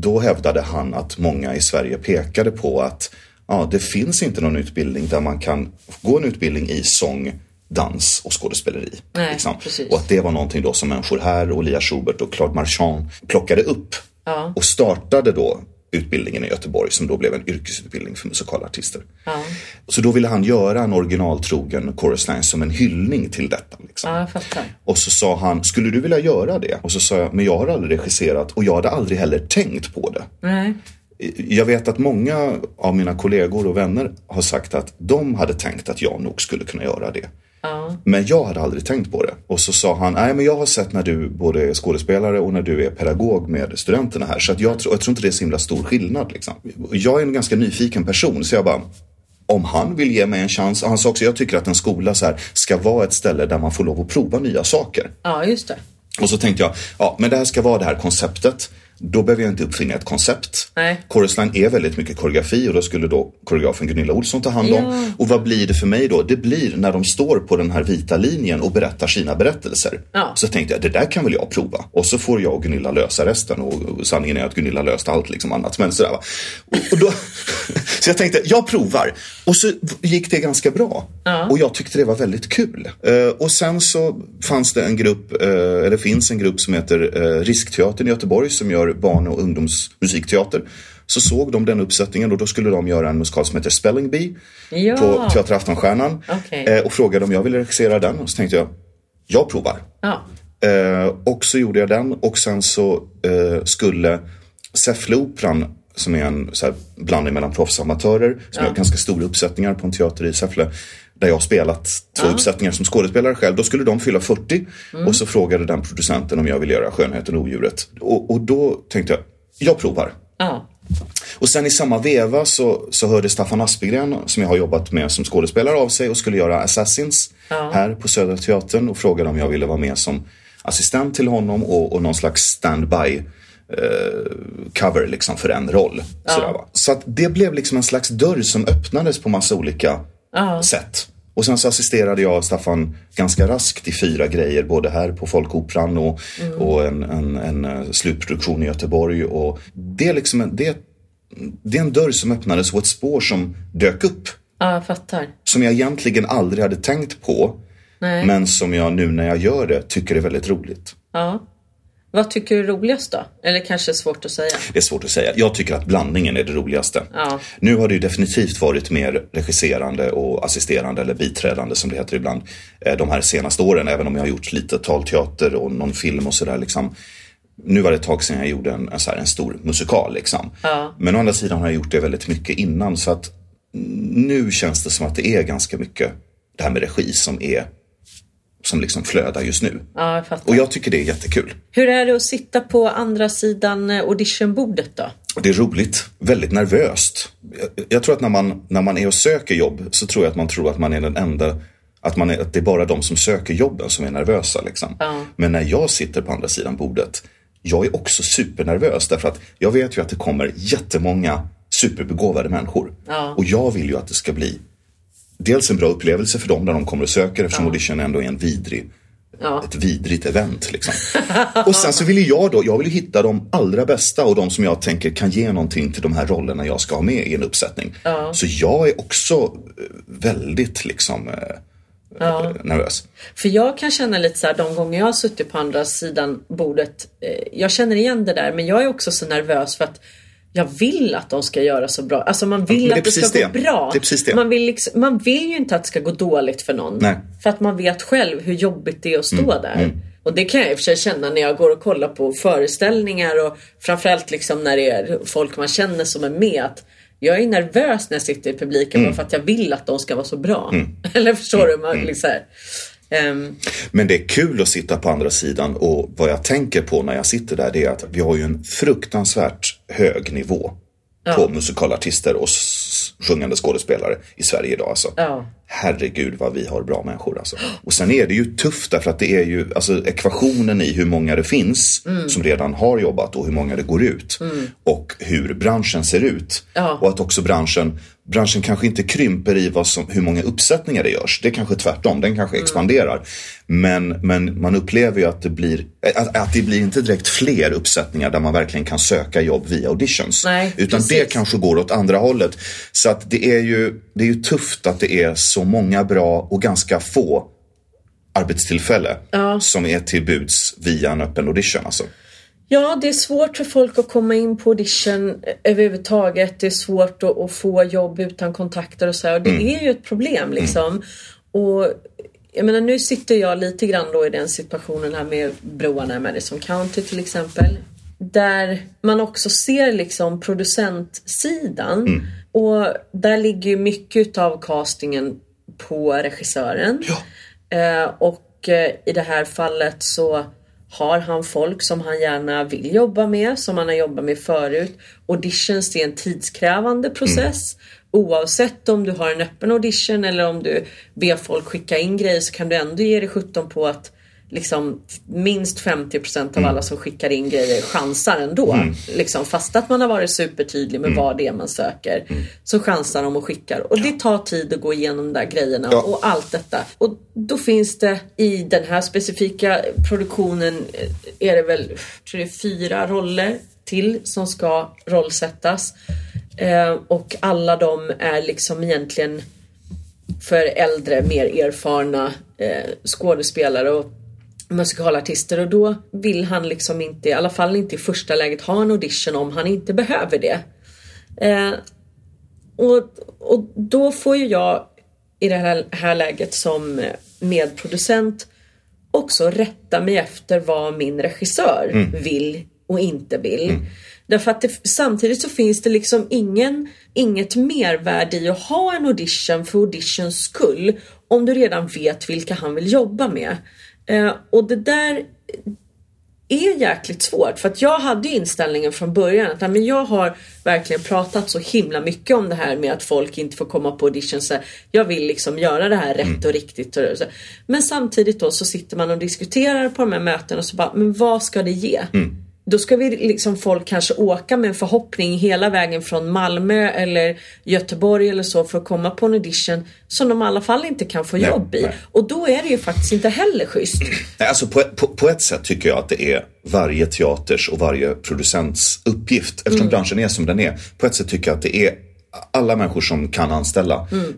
då hävdade han att många i Sverige pekade på att ja, det finns inte någon utbildning där man kan gå en utbildning i sång, dans och skådespeleri. Nej, precis. Och att det var någonting då som människor här och Lia Schubert och Claude Marchand plockade upp. Och startade då utbildningen i Göteborg som då blev en yrkesutbildning för musikalartister. Så då ville han göra en originaltrogen chorus line som en hyllning till detta. Liksom. Ja. Och så sa han, skulle du vilja göra det? Och så sa jag, men jag har aldrig regisserat och jag hade aldrig heller tänkt på det. Nej. Jag vet att många av mina kollegor och vänner har sagt att de hade tänkt att jag nog skulle kunna göra det. Men jag hade aldrig tänkt på det. Och så sa han, nej men jag har sett när du både är skådespelare och när du är pedagog med studenterna här. Så att jag, tror, jag tror inte det är så himla stor skillnad. Liksom. Jag är en ganska nyfiken person så jag bara, om han vill ge mig en chans. Och han sa också, jag tycker att en skola så här, ska vara ett ställe där man får lov att prova nya saker. Ja, just det. Och så tänkte jag, ja men det här ska vara det här konceptet. Då behöver jag inte uppfinna ett koncept. Nej. Chorus Line är väldigt mycket koreografi och då skulle då koreografen Gunilla Olsson ta hand om. Ja. Och vad blir det för mig då? Det blir när de står på den här vita linjen och berättar sina berättelser. Ja. Så tänkte jag, det där kan väl jag prova. Och så får jag och Gunilla lösa resten. Och, sanningen är att Gunilla löste allt liksom annat. Men sådär va. Och, och då, så jag tänkte, jag provar. Och så gick det ganska bra. Och jag tyckte det var väldigt kul. Eh, och sen så fanns det en grupp, eh, eller finns en grupp som heter eh, Riskteatern i Göteborg som gör barn och ungdomsmusikteater. Så såg de den uppsättningen och då skulle de göra en musikal som heter Spelling Bee Ja. på Teater Aftonstjärnan. Okej. Eh, och frågade om jag ville regissera den. Och så tänkte jag, jag provar. Ja. Eh, och så gjorde jag den och sen så eh, skulle Säffleoperan som är en så här, blandning mellan proffs och amatörer som gör ganska stora uppsättningar på en teater i Säffle där jag har spelat två uppsättningar som skådespelare själv. Då skulle de fylla 40 och så frågade den producenten om jag ville göra Skönheten och odjuret. Och, och då tänkte jag, jag provar. Ja. Och sen i samma veva så, så hörde Staffan Aspegren, som jag har jobbat med som skådespelare av sig och skulle göra Assassins här på Södra Teatern och frågade om jag ville vara med som assistent till honom och, och någon slags standby eh, cover liksom för en roll. Sådär, va? Så att det blev liksom en slags dörr som öppnades på massa olika sätt. Och sen så assisterade jag Staffan ganska raskt i fyra grejer, både här på Folkoperan och, och en, en, en eh, slutproduktion i Göteborg. Och det, är liksom en, det, det är en dörr som öppnades och ett spår som dök upp. ja, jag fattar. Som jag egentligen aldrig hade tänkt på. Nej. Men som jag nu när jag gör det tycker är väldigt roligt. Ja. Vad tycker du är roligast då? Eller kanske svårt att säga. Det är svårt att säga. Jag tycker att blandningen är det roligaste. Ja. Nu har det ju definitivt varit mer regisserande och assisterande eller biträdande som det heter ibland. eh, De här senaste åren, även om jag har gjort lite talteater och någon film och sådär liksom. Nu var det ett tag sedan jag gjorde en, en, här, en stor musikal liksom. Ja. Men å andra sidan har jag gjort det väldigt mycket innan så att nu känns det som att det är ganska mycket det här med regi som är som liksom flödar just nu. Ja, jag fattar. Och jag tycker det är jättekul. Hur är det att sitta på andra sidan eh, auditionbordet då? Det är roligt, väldigt nervöst. Jag, jag tror att när man, när man är och söker jobb så tror jag att man tror att man är den enda att, man är, att det är bara de som söker jobben som är nervösa. Liksom. Ja. Men när jag sitter på andra sidan bordet, jag är också supernervös därför att jag vet ju att det kommer jättemånga superbegåvade människor. Ja. Och jag vill ju att det ska bli dels en bra upplevelse för dem när de kommer och söker eftersom audition ändå är en vidrig Ja. ett vidrigt event. Liksom. och sen så vill jag då, jag vill hitta de allra bästa och de som jag tänker kan ge någonting till de här rollerna jag ska ha med i en uppsättning. Så jag är också eh, väldigt liksom eh, nervös. För jag kan känna lite så här de gånger jag har suttit på andra sidan bordet. Eh, jag känner igen det där men jag är också så nervös för att jag vill att de ska göra så bra. Alltså man vill det att det ska precis gå det. bra. Det det. Man, vill liksom, man vill ju inte att det ska gå dåligt för någon. Nej. För att man vet själv hur jobbigt det är att stå Mm, där. Och det kan jag i och för sig känna när jag går och kollar på föreställningar och framförallt liksom när det är folk man känner som är med. Att jag är nervös när jag sitter i publiken Mm. bara för att jag vill att de ska vara så bra. Eller förstår du? Man, liksom, Ehm, Men det är kul att sitta på andra sidan och vad jag tänker på när jag sitter där det är att vi har ju en fruktansvärt hög nivå på musikalartister och sjungande skådespelare i Sverige idag. Alltså. Ja. Herregud vad vi har bra människor alltså. Och sen är det ju tufft därför att det är ju alltså ekvationen i hur många det finns Mm. som redan har jobbat och hur många det går ut. Och hur branschen ser ut. Ja. Och att också branschen, branschen kanske inte krymper i vad som, hur många uppsättningar det görs. Det är kanske tvärtom, den kanske Mm. expanderar. Men, men man upplever ju att det blir, att, att det blir inte direkt fler uppsättningar där man verkligen kan söka jobb via auditions. Nej, utan precis. det kanske går åt andra hållet. Så att det är ju, det är ju tufft att det är så många bra och ganska få arbetstillfälle som är till buds via en öppen audition. Alltså. Ja, det är svårt för folk att komma in på audition överhuvudtaget. Det är svårt att, att få jobb utan kontakter och så här. Och det är ju ett problem liksom. Och jag menar nu sitter jag lite grann då i den situationen här med broarna i Madison County till exempel. Där man också ser liksom producentsidan. Och där ligger ju mycket av castingen på regissören. Ja. Eh, och eh, i det här fallet så har han folk som han gärna vill jobba med, som han har jobbat med förut. Auditions är en tidskrävande process. Oavsett om du har en öppen audition eller om du ber folk skicka in grejer så kan du ändå ge dig 17 på att liksom minst 50% av alla som skickar in grejer chansar ändå. Liksom, fast att man har varit supertydlig med vad det är man söker. Så chansar de och skickar. Och det tar tid att gå igenom de där grejerna Ja. och allt detta. Och då finns det i den här specifika produktionen eh, är det väl tror det är fyra roller till som ska rollsättas. Eh, och alla de är liksom egentligen för äldre, mer erfarna eh, skådespelare och musikalartister och då vill han liksom inte, i alla fall inte i första läget ha en audition om han inte behöver det. Eh, och, och då får ju jag i det här, här läget som medproducent också rätta mig efter vad min regissör vill och inte vill. Därför att det, samtidigt så finns det liksom ingen, inget mervärde i att ha en audition för auditions skull om du redan vet vilka han vill jobba med. Eh, och det där är jäkligt svårt för att jag hade inställningen från början att men jag har verkligen pratat så himla mycket om det här med att folk inte får komma på audition så jag vill liksom göra det här rätt och riktigt. Och så. Men samtidigt då så sitter man och diskuterar på de här mötena och så bara, men vad ska det ge? Då ska vi liksom folk kanske åka med en förhoppning hela vägen från Malmö eller Göteborg eller så för att komma på en audition som de i alla fall inte kan få Nej, jobb i. nej. Och då är det ju faktiskt inte heller schysst. Nej, Alltså på, på, på ett sätt tycker jag att det är varje teaters och varje producents uppgift. Eftersom Mm. branschen är som den är. På ett sätt tycker jag att det är alla människor som kan anställa. Mm.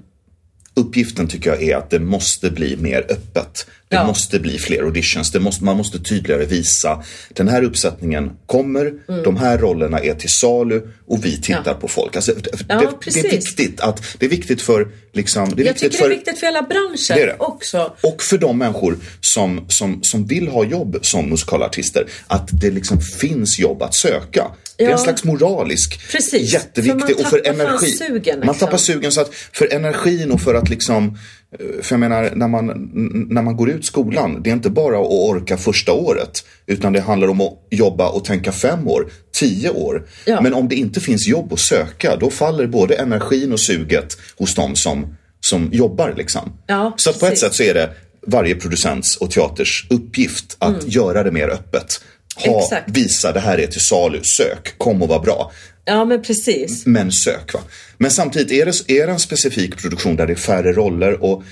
Uppgiften tycker jag är att det måste bli mer öppet. Det Ja. måste bli fler auditions. Det måste, man måste tydligare visa. Den här uppsättningen kommer, de här rollerna är till salu och vi tittar Mm. Ja. på folk. Alltså, det, Ja, det, är viktigt att det är viktigt för liksom, det är Jag viktigt tycker för, det är viktigt för hela branschen Det det. också. och för de människor som, som, som vill ha jobb som musikalartister, att det liksom finns jobb att söka. Det är en slags moralisk, Precis, jätteviktig för man och för energi. sugen, Man liksom. tappar sugen så att för energin och för att liksom För jag menar, när man, när man går ut skolan, det är inte bara att orka första året. Utan det handlar om att jobba och tänka fem år, tio år. Ja. Men om det inte finns jobb att söka, då faller både energin och suget hos de som, som jobbar. Liksom. Ja, så på ett sätt så är det varje producents och teaters uppgift att göra det mer öppet. Ha, Mm. Exakt. visa det här är till salu, sök, kom och var bra. Ja men precis. Men sök. Va? Men samtidigt är det, är det en specifik produktion där det är färre roller och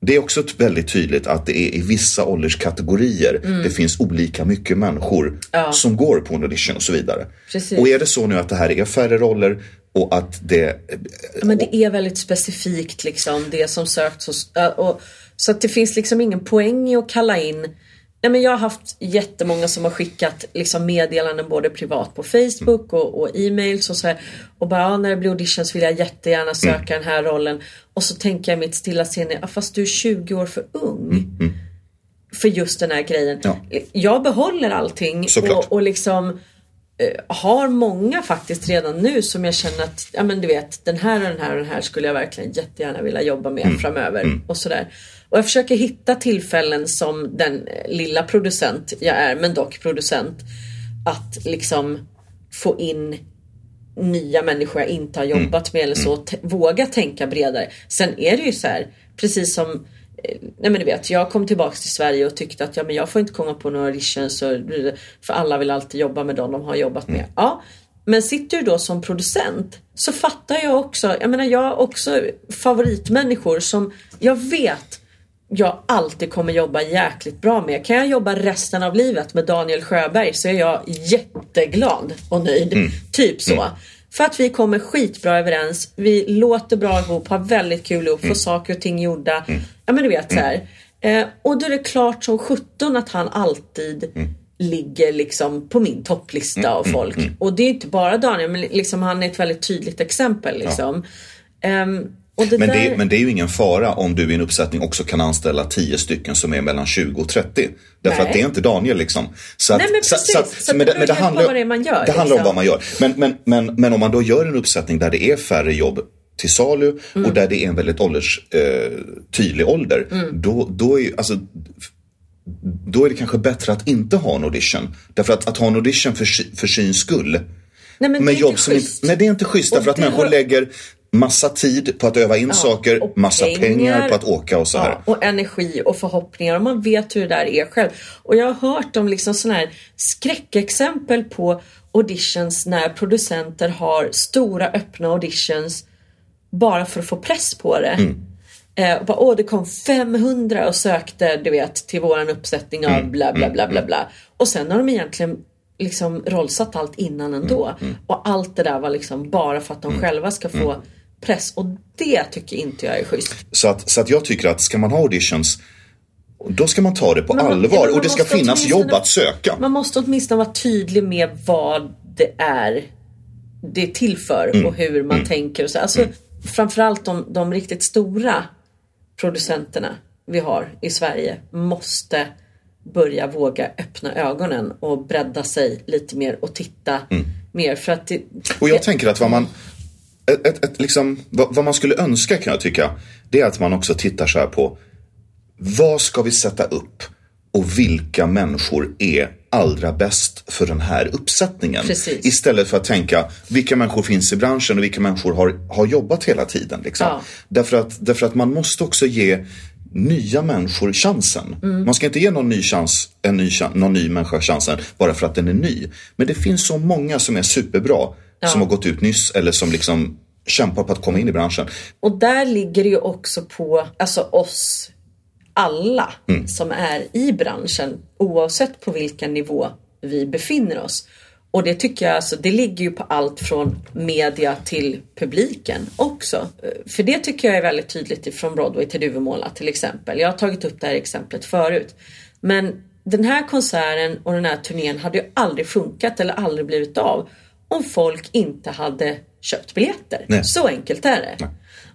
det är också väldigt tydligt att det är i vissa ålderskategorier Mm. det finns olika mycket människor som går på en audition och så vidare. Precis. Och är det så nu att det här är färre roller och att det... Ja, Men det är väldigt specifikt liksom det som sökts äh, och, Så att det finns liksom ingen poäng i att kalla in Nej, men jag har haft jättemånga som har skickat liksom meddelanden både privat på Facebook och, och e-mails och så här. Och bara ja, när det blir auditions vill jag jättegärna söka den här rollen. Och så tänker jag i mitt stilla sinne, ja, fast du är 20 år för ung. För just den här grejen. Ja. Jag behåller allting Såklart. och, och liksom eh, har många faktiskt redan nu som jag känner att, ja men du vet, den här och den här och den här skulle jag verkligen jättegärna vilja jobba med Mm. framöver. Och sådär. Och jag försöker hitta tillfällen som den eh, lilla producent jag är, men dock producent, att liksom få in nya människor jag inte har Mm. jobbat med eller så, t- våga tänka bredare. Sen är det ju så här, precis som eh, Nej men du vet, jag kom tillbaks till Sverige och tyckte att ja, men jag får inte komma på några auditions för alla vill alltid jobba med dem de har jobbat med. Ja, men sitter du då som producent så fattar jag också, jag menar jag har också favoritmänniskor som jag vet jag alltid kommer jobba jäkligt bra med. Kan jag jobba resten av livet med Daniel Sjöberg så är jag jätteglad och nöjd. Typ så. För att vi kommer skitbra överens, vi låter bra ihop, har väldigt kul ihop, får saker och ting gjorda. Ja men du vet så här. Eh, och då är det klart som 17 att han alltid ligger liksom på min topplista av folk. Och det är inte bara Daniel, men liksom han är ett väldigt tydligt exempel. Liksom. Ehm, och det Men, där... det, men det är ju ingen fara om du i en uppsättning också kan anställa 10 stycken som är mellan 20 och 30. Därför Nej. att det är inte Daniel liksom. Så att, Nej, men precis. Så men det beror helt på vad det är man gör, Det handlar om liksom. vad man gör. Men, men, men, men om man då gör en uppsättning där det är färre jobb till salu Mm. och där det är en väldigt ålders, eh, tydlig ålder. Mm. Då, då är ju, alltså, då är det kanske bättre att inte ha en audition. Därför att, att ha en audition för, för syns skull. Nej, men det med är jobb inte som inte, nej, det är inte schysst. Och Därför att det människor har- lägger massa tid på att öva in saker, och massa pengar. på att åka och så här. Ja, och energi och förhoppningar och man vet hur det där är själv. Och jag har hört om liksom sådana här skräckexempel på auditions när producenter har stora öppna auditions bara för att få press på det. Mm. Eh, och bara, Åh, det kom 500 och sökte du vet till våran uppsättning av Mm. bla bla bla bla bla. Och sen har de egentligen liksom rollsatt allt innan ändå. Mm. Och allt det där var liksom bara för att de själva ska få press. Och det tycker inte jag är schysst. Så, att, så att jag tycker att ska man ha auditions då ska man ta det på man- ja, allvar men och det ska finnas jobb att söka. Man måste åtminstone vara tydlig med vad det är det är till för Mm. och hur man tänker. Och så. Alltså, Framförallt de, de riktigt stora producenterna vi har i Sverige måste börja våga öppna ögonen och bredda sig lite mer och titta mer. För att det, Mm. Och jag tänker att vad man, ett, ett, ett, liksom, vad, vad man skulle önska kan jag tycka, det är att man också tittar så här på vad ska vi sätta upp och vilka människor är allra bäst för den här uppsättningen. Precis. Istället för att tänka vilka människor finns i branschen och vilka människor har, har jobbat hela tiden. Liksom. Ja. Därför, att, därför att man måste också ge nya människor chansen. Mm. Man ska inte ge någon ny, chans, en ny, någon ny människa chansen bara för att den är ny. Men det finns så många som är superbra som har gått ut nyss eller som liksom kämpar på att komma in i branschen. Och där ligger det ju också på alltså oss alla som är i branschen oavsett på vilken nivå vi befinner oss. Och det tycker jag alltså, det ligger ju på allt från media till publiken också. För det tycker jag är väldigt tydligt ifrån Broadway till Duvemåla till exempel. Jag har tagit upp det här exemplet förut. Men den här konserten och den här turnén hade ju aldrig funkat eller aldrig blivit av om folk inte hade köpt biljetter. Nej. Så enkelt är det.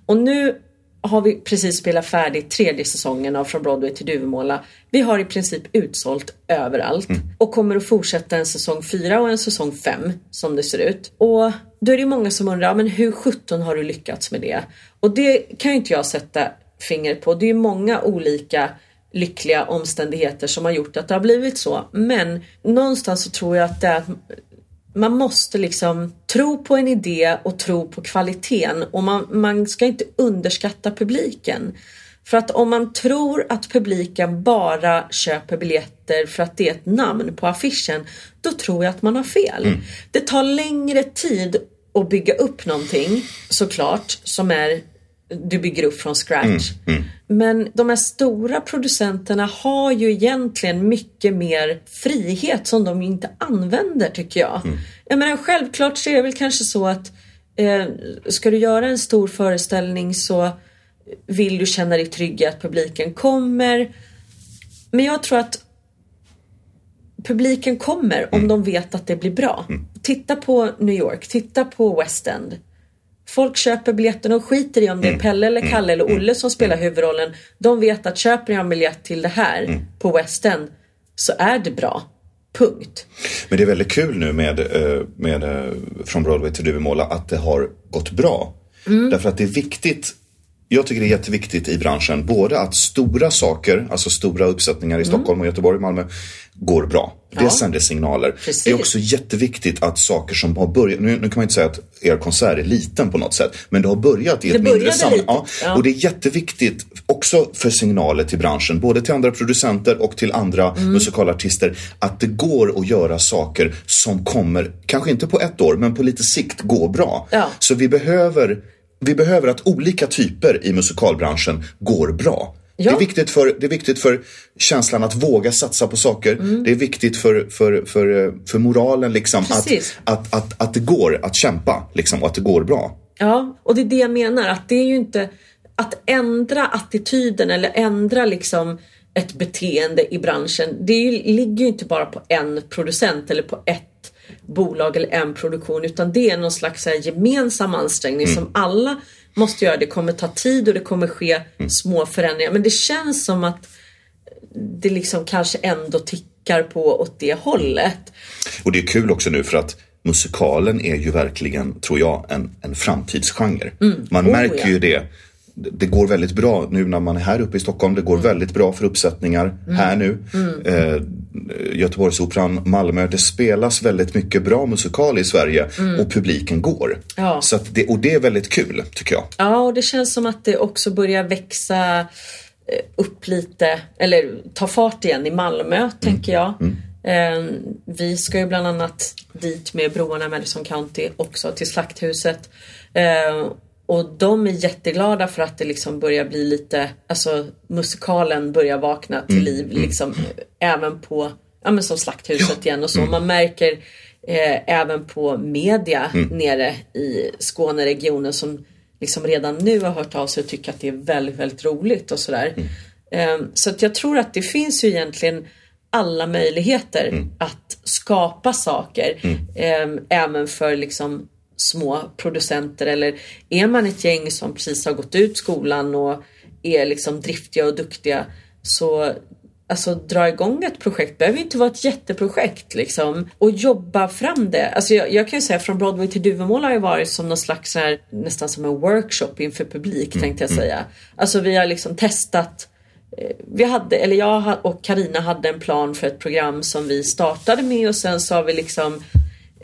Och nu har vi precis spelat färdigt tredje säsongen av Från Broadway till Duvemåla. Vi har i princip utsålt överallt och kommer att fortsätta en säsong 4 och en säsong 5 som det ser ut. Och då är det många som undrar, men hur 17 har du lyckats med det? Och det kan ju inte jag sätta finger på. Det är många olika lyckliga omständigheter som har gjort att det har blivit så. Men någonstans så tror jag att det är man måste liksom tro på en idé och tro på kvaliteten och man, man ska inte underskatta publiken. För att om man tror att publiken bara köper biljetter för att det är ett namn på affischen, då tror jag att man har fel. Mm. Det tar längre tid att bygga upp någonting såklart som är du bygger upp från scratch. Mm, mm. Men de här stora producenterna har ju egentligen mycket mer frihet som de inte använder tycker jag. Mm. Jag menar självklart så är det väl kanske så att eh, ska du göra en stor föreställning så vill du känna dig trygg i att publiken kommer. Men jag tror att publiken kommer om mm. de vet att det blir bra. Mm. Titta på New York, titta på West End. Folk köper biljetten och skiter i om det är mm. Pelle eller Kalle eller Olle som spelar huvudrollen. De vet att köper jag en biljett till det här på West End så är det bra. Punkt. Men det är väldigt kul nu med, eh, med eh, Från Broadway till Duvemåla att det har gått bra. Mm. Därför att det är viktigt jag tycker det är jätteviktigt i branschen, både att stora saker, alltså stora uppsättningar i mm. Stockholm och Göteborg och Malmö, går bra. Det ja. sänder signaler. Precis. Det är också jätteviktigt att saker som har börjat, nu, nu, kan man inte säga att er konsert är liten på något sätt, men det har börjat i ett mindre sammanhang. Ja. ja. Och det är jätteviktigt också för signaler till branschen, både till andra producenter och till andra mm. musikalartister, att det går att göra saker som kommer, kanske inte på ett år, men på lite sikt gå bra. Ja. Så vi behöver vi behöver att olika typer i musikalbranschen går bra. Ja. Det, är viktigt för, det är viktigt för känslan att våga satsa på saker. Mm. Det är viktigt för, för, för, för moralen liksom att, att, att, att det går att kämpa liksom, och att det går bra. Ja, och det är det jag menar att det är ju inte att ändra attityden eller ändra liksom ett beteende i branschen. Det ju, ligger ju inte bara på en producent eller på ett bolag eller en produktion utan det är någon slags gemensam ansträngning mm. som alla måste göra. Det kommer ta tid och det kommer ske mm. små förändringar men det känns som att det liksom kanske ändå tickar på åt det hållet. Och det är kul också nu för att musikalen är ju verkligen, tror jag, en, en framtidsgenre. Mm. Man oh, märker ja. ju det det går väldigt bra nu när man är här uppe i Stockholm. Det går mm. väldigt bra för uppsättningar mm. här nu. Mm. Eh, Göteborgsoperan, Malmö. Det spelas väldigt mycket bra musikal i Sverige mm. och publiken går. Ja. Så det, och det är väldigt kul tycker jag. Ja, och det känns som att det också börjar växa eh, upp lite, eller ta fart igen i Malmö mm. tänker jag. Mm. Eh, vi ska ju bland annat dit med broarna Madison County också till Slakthuset. Eh, och de är jätteglada för att det liksom börjar bli lite, alltså musikalen börjar vakna till mm. liv liksom även på, ja men som Slakthuset ja. igen och så. Mm. Man märker eh, även på media mm. nere i Skåneregionen som liksom redan nu har hört av sig och tycker att det är väldigt, väldigt roligt och sådär. Eh, så att jag tror att det finns ju egentligen alla möjligheter mm. att skapa saker. Eh, även för liksom små producenter eller är man ett gäng som precis har gått ut skolan och är liksom driftiga och duktiga så Alltså dra igång ett projekt behöver inte vara ett jätteprojekt liksom och jobba fram det. Alltså jag, jag kan ju säga från Broadway till Duvemåla har ju varit som någon slags här, nästan som en workshop inför publik mm, tänkte jag mm. säga. Alltså vi har liksom testat eh, vi hade, eller jag och Karina hade en plan för ett program som vi startade med och sen så har vi liksom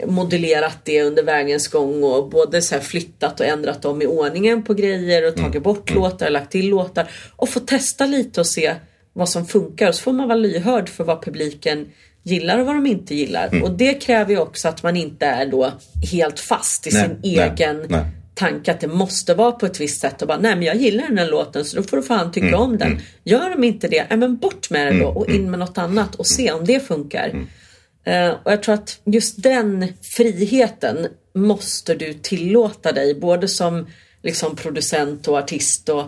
modellerat det under vägens gång och både så flyttat och ändrat om i ordningen på grejer och tagit mm. bort mm. låtar, lagt till låtar och få testa lite och se vad som funkar och så får man vara lyhörd för vad publiken gillar och vad de inte gillar. Mm. Och det kräver ju också att man inte är då helt fast i nej, sin nej, egen nej. tanke att det måste vara på ett visst sätt och bara nej men jag gillar den här låten så då får du fan tycka mm. om den. Mm. Gör de inte det, ja men bort med den då och in med något annat och se om det funkar. Eh, och jag tror att just den friheten måste du tillåta dig både som liksom producent och artist och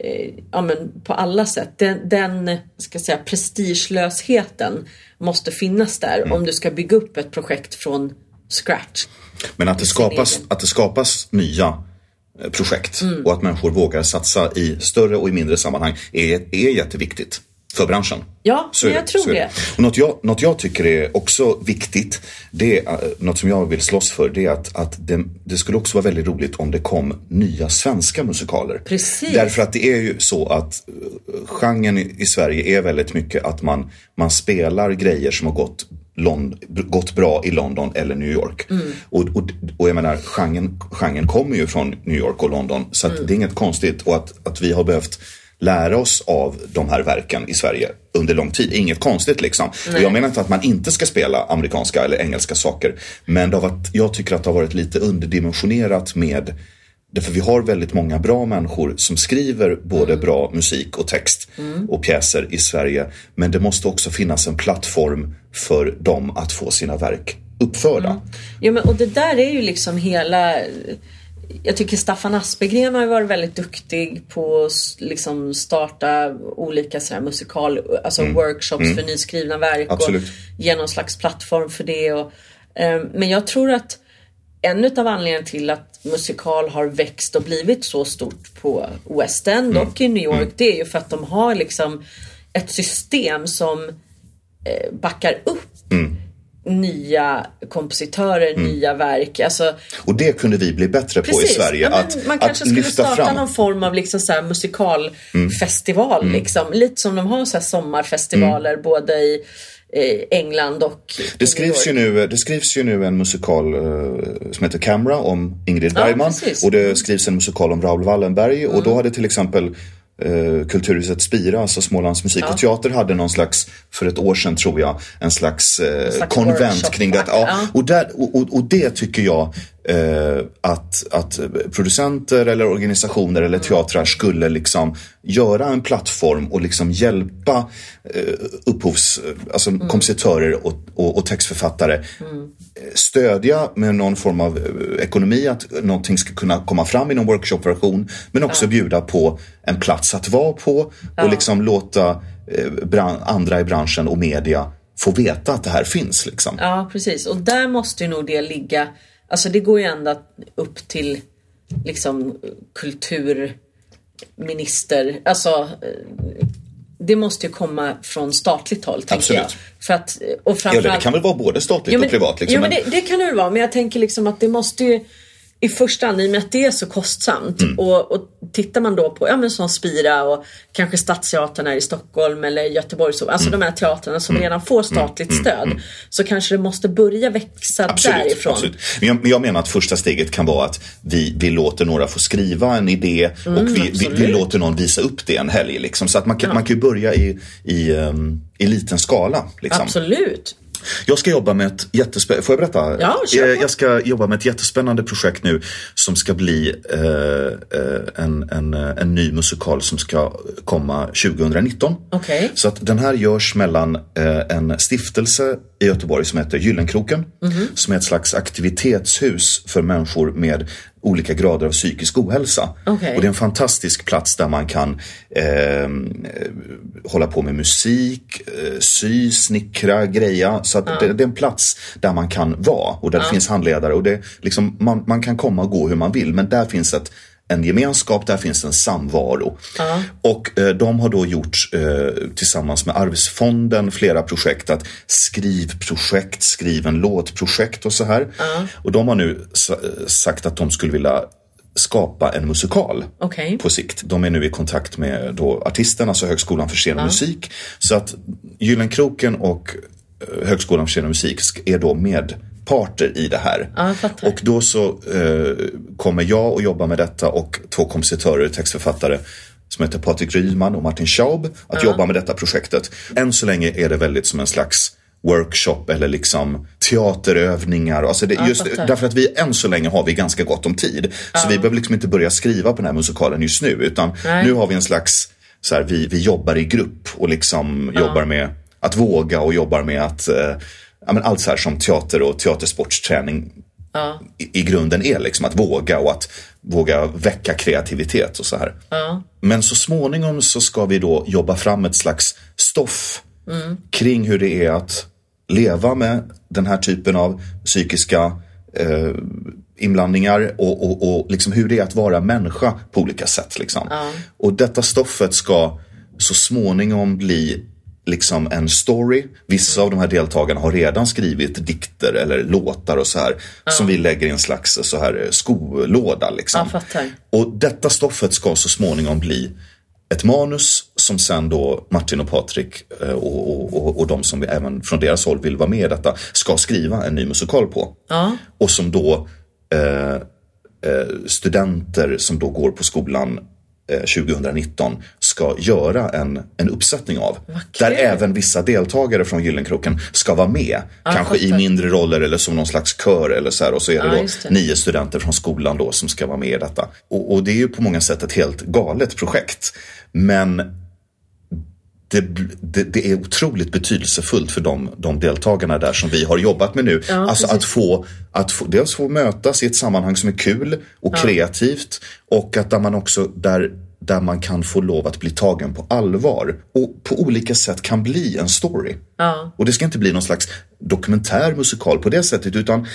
eh, ja, men på alla sätt. Den, den ska säga, prestigelösheten måste finnas där mm. om du ska bygga upp ett projekt från scratch. Men att det skapas, att det skapas nya eh, projekt mm. och att människor vågar satsa i större och i mindre sammanhang är, är jätteviktigt. För branschen. Ja, Så jag tror så är det. Och något, jag, något jag tycker är också viktigt, det är, eh, något som jag vill slåss för, det är att, att det, det skulle också vara väldigt roligt om det kom nya svenska musikaler. Precis. Därför att det är ju så att uh, genren i, i Sverige är väldigt mycket att man, man spelar grejer som har gått Lond, gått bra i London eller New York. Mm. Och, och, och jag menar, genren, genren kommer ju från New York och London. Så Mm. det är inget konstigt. Och att, att vi har behövt lära oss av de här verken i Sverige under lång tid. Inget konstigt liksom. Och jag menar inte att man inte ska spela amerikanska eller engelska saker. Men det har varit, jag tycker att det har varit lite underdimensionerat med Därför vi har väldigt många bra människor som skriver både bra musik och text och pjäser i Sverige. Men det måste också finnas en plattform för dem att få sina verk uppförda. Ja, men, och det där är ju liksom hela... Jag tycker Staffan Aspegren har varit väldigt duktig på att liksom starta olika sådär musikal, alltså workshops för nyskrivna verk Mm. Absolut. och ge någon slags plattform för det. Och, eh, men jag tror att en av anledningarna till att musikal har växt och blivit så stort på West End Mm. och i New York det är ju för att de har liksom ett system som eh, backar upp Mm. Nya kompositörer, nya verk. Alltså, Och det kunde vi bli bättre på i precis. Sverige. Ja, att, man att kanske skulle lyfta starta fram. Mm. någon form av liksom så musikalfestival. Liksom. Lite som de har så sommarfestivaler både i England och Mm. Det skrivs, ju nu, det skrivs ju nu en musikal eh, som heter Camera om Ingrid Ja, Bergman. precis. och det skrivs en musikal om Raoul Wallenberg. Och då hade till exempel eh, Kulturhuset Spira, alltså Smålands musik och teater, hade någon slags, för ett år sedan tror jag, en slags, eh, slags konvent kring det. Ja, Ja. och, där, och, och, och det tycker jag eh, att, att producenter eller organisationer eller teatrar skulle liksom göra en plattform och liksom hjälpa eh, upphovs, alltså kompositörer och, och, och textförfattare eh, stödja med någon form av eh, ekonomi att någonting ska kunna komma fram i någon workshopversion men också bjuda på en plats att vara på och liksom låta eh, andra i branschen och media få veta att det här finns. Liksom. Ja, precis. Och där måste ju nog det ligga. Alltså det går ju ända upp till liksom kulturminister. Alltså eh, det måste ju komma från statligt håll Absolut. jag. För att, och Ja, framförallt... det kan väl vara både statligt Ja, men, och privat. Liksom, ja, men men- det, det kan det väl vara. Men jag tänker liksom att det måste ju i första hand, i och med att det är så kostsamt Mm. och, och tittar man då på ja, men som Spira och kanske Stadsteatern här i Stockholm eller Göteborg, så, alltså Mm. de här teatrarna som redan får statligt stöd så kanske det måste börja växa Absolut, därifrån. absolut. Men, jag, jag menar att första steget kan vara att vi, vi låter några få skriva en idé och vi, vi, vi Mm, låter någon visa upp det en helg. Liksom. Så att man kan, man kan ju börja i, i, um, i liten skala. Liksom. Absolut. Jag ska jobba med ett jättespännande, får jag berätta? Ja, kör Eh. Jag ska jobba med ett jättespännande projekt nu som ska bli eh, eh, en, en, eh, en ny musikal som ska komma 2019. Okej. Så att den här görs mellan eh, en stiftelse i Göteborg som heter Gyllenkroken. Mhm. Som är ett slags aktivitetshus för människor med olika grader av psykisk ohälsa. Okej. Och det är en fantastisk plats där man kan eh, hålla på med musik, eh, sy, snickra, greja. Så att det, det är en plats där man kan vara och där det finns handledare. Och det, liksom, man, man kan komma och gå hur man vill men där finns ett en gemenskap, där finns en samvaro. Och eh, de har då gjort eh, tillsammans med Arvsfonden flera projekt, att skrivprojekt, skriv en låt-projekt och så här. Och de har nu sa- sagt att de skulle vilja skapa en musikal Okej. på sikt. De är nu i kontakt med då artisten, alltså Högskolan för scen och musik. Så att Gyllenkroken och eh, Högskolan för scen och musik är då medparter i det här. Ja, och då så eh, kommer jag att jobba med detta och två kompositörer, textförfattare som heter Patrik Ryman och Martin Schaub att jobba med detta projektet. Än så länge är det väldigt som en slags workshop eller liksom teaterövningar. Alltså det, just, fattar. därför att vi än så länge har vi ganska gott om tid. Så vi behöver liksom inte börja skriva på den här musikalen just nu. Utan Nej. nu har vi en slags, så här, vi, vi jobbar i grupp och liksom jobbar med att våga och jobbar med att, eh, ja, men allt så här som teater och teatersportsträning i, i grunden är. Liksom att våga och att våga väcka kreativitet och så här. Men så småningom så ska vi då jobba fram ett slags stoff kring hur det är att leva med den här typen av psykiska eh, inblandningar och, och, och liksom hur det är att vara människa på olika sätt. Liksom. Och detta stoffet ska så småningom bli liksom en story. Vissa av de här deltagarna har redan skrivit dikter eller låtar och så här. Som vi lägger i en slags så här skolåda liksom. Ja. Och detta stoffet ska så småningom bli ett manus som sen då Martin och Patrik eh, och, och, och, och de som även från deras håll vill vara med i detta ska skriva en ny musikal på. Ja. Och som då eh, eh, studenter som då går på skolan eh, 2019 ska göra en, en uppsättning av. Där även vissa deltagare från Gyllenkroken ska vara med. kanske i mindre roller eller som någon slags kör eller så här. Och så är det Ja, då det. nio studenter från skolan då som ska vara med i detta. Och, och det är ju på många sätt ett helt galet projekt. Men det, det, det är otroligt betydelsefullt för de, de deltagarna där som vi har jobbat med nu. alltså att få, att få, dels få mötas i ett sammanhang som är kul och kreativt och att där man också där, där man kan få lov att bli tagen på allvar och på olika sätt kan bli en story. Och det ska inte bli någon slags dokumentär musikal på det sättet utan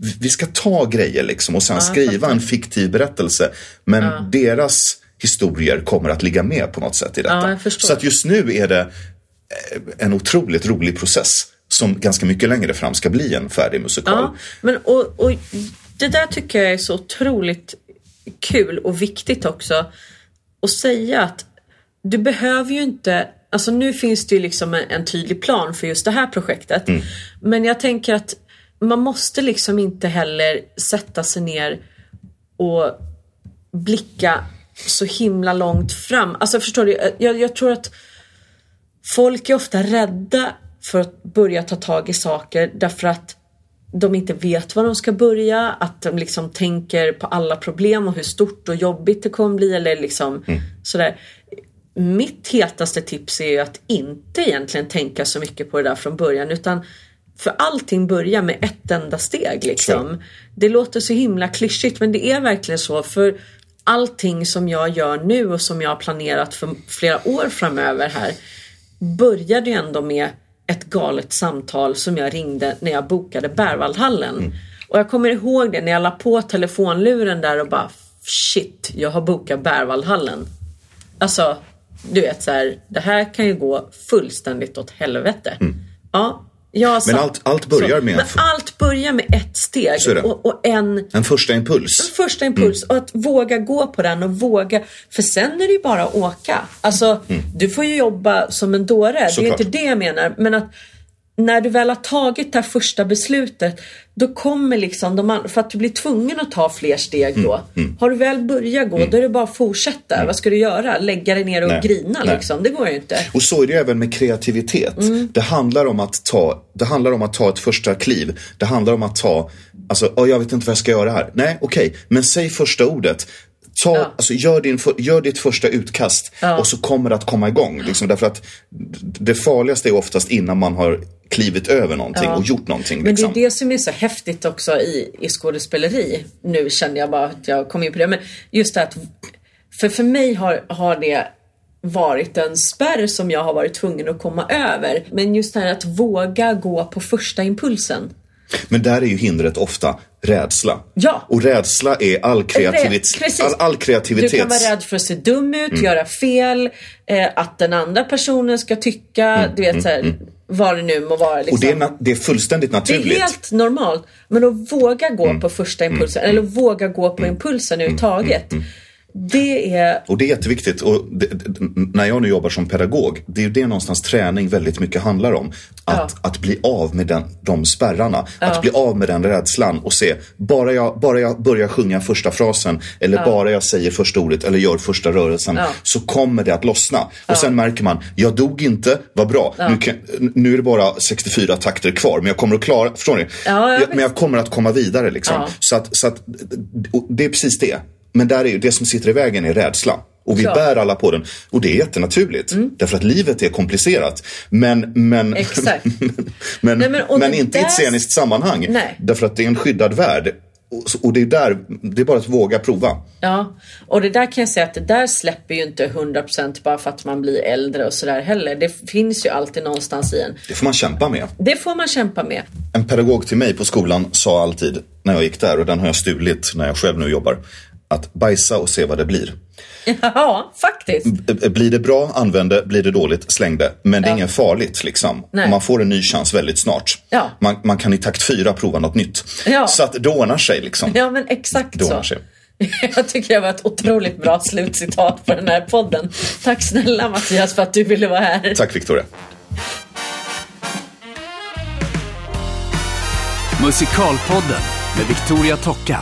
vi- vi ska ta grejer liksom och sen skriva en fiktiv berättelse. Men deras historier kommer att ligga med på något sätt i detta. Ja. Så att just nu är det eh, en otroligt rolig process som ganska mycket längre fram ska bli en färdig musikal. Ja, men och, och det där tycker jag är så otroligt kul och viktigt också. Att säga att du behöver ju inte, alltså nu finns det ju liksom en, en tydlig plan för just det här projektet. Men jag tänker att man måste liksom inte heller sätta sig ner och blicka så himla långt fram. Alltså förstår du, jag, jag tror att folk är ofta rädda för att börja ta tag i saker därför att de inte vet var de ska börja, att de liksom tänker på alla problem och hur stort och jobbigt det kommer bli eller liksom sådär. Mitt hetaste tips är ju att inte egentligen tänka så mycket på det där från början utan för allting börjar med ett enda steg liksom. Det låter så himla klyschigt men det är verkligen så för allting som jag gör nu och som jag har planerat för flera år framöver här började ju ändå med ett galet samtal som jag ringde när jag bokade Berwaldhallen. Och jag kommer ihåg det när jag la på telefonluren där och bara shit, jag har bokat Berwaldhallen. Alltså, du vet så här, det här kan ju gå fullständigt åt helvete. Ja, jag sa, Men allt- allt börjar så. med en Men allt börjar med ett steg Så och, och en En första impuls. första impuls och att våga gå på den och våga. För sen är det ju bara att åka. Alltså, du får ju jobba som en dåre. Det är Såklart. inte det jag menar. Men att när du väl har tagit det här första beslutet då kommer liksom de andra, för att du blir tvungen att ta fler steg då. Har du väl börjat gå då är det bara att fortsätta. Vad ska du göra? Lägga dig ner och Nej. grina Nej. liksom? Det går ju inte. Och så är det ju även med kreativitet. Mm. Det, handlar om att ta, det handlar om att ta ett första kliv. Det handlar om att ta, alltså, "Åh, jag vet inte vad jag ska göra här. Nej, okej, men säg första ordet. Ta, Ja. alltså, gör, din, gör ditt första utkast och så kommer det att komma igång. Liksom, därför att det farligaste är oftast innan man har klivit över någonting och gjort någonting. Men det Liksom. är det som är så häftigt också i, i skådespeleri. Nu kände jag bara att jag kom in på det. Men just det att, för för mig har, har det varit en spärr som jag har varit tvungen att komma över. Men just det här att våga gå på första impulsen. Men där är ju hindret ofta rädsla. Ja. Och rädsla är all, kreativit- all, all kreativitet. Du kan vara rädd för att se dum ut, Mm. göra fel, eh, att den andra personen ska tycka, du vet så här, vad det nu må vara. Liksom. Mm, Och det är, na- det är fullständigt Det naturligt. är helt normalt. Men att våga gå Mm. på första impulsen, eller att våga gå på impulsen överhuvudtaget. Mm. Det är... Och det är jätteviktigt. Och det, det, när jag nu jobbar som pedagog, det är ju det någonstans träning väldigt mycket handlar om. Att, att bli av med den, de spärrarna. Att bli av med den rädslan och se, bara jag, bara jag börjar sjunga första frasen eller bara jag säger första ordet eller gör första rörelsen så kommer det att lossna. Och sen märker man, jag dog inte, vad bra. Nu, kan, nu är det bara 64 takter kvar men jag kommer att klara, förstår ni? Ja, jag men jag kommer att komma vidare liksom. Ja. Så, att, så att, det är precis det. Men där är det som sitter i vägen är rädsla. Och vi Klart. bär alla på den. Och det är jättenaturligt. Därför att livet är komplicerat. Men, men, men, Nej, men- men inte i ett där- sceniskt sammanhang. Nej. Därför att det är en skyddad värld. Och, och det är där, det är bara att våga prova. Ja, och det där kan jag säga att det där släpper ju inte 100% bara för att man blir äldre och sådär heller. Det finns ju alltid någonstans i en. Det får man kämpa med. Det får man kämpa med. En pedagog till mig på skolan sa alltid när jag gick där, och den har jag stulit när jag själv nu jobbar, att bajsa och se vad det blir. Ja, faktiskt. B- Blir det bra, använd det. Blir det dåligt, släng det. Men det är Ja. inget farligt liksom. Man får en ny chans väldigt snart. Ja. Man, man kan i takt fyra prova något nytt. Ja. Så att det ordnar sig liksom. Ja, men exakt så. sig. Jag tycker det var ett otroligt bra slutcitat på den här podden. Tack snälla Mattias för att du ville vara här. Tack Victoria. Musikalpodden med Victoria Tocka.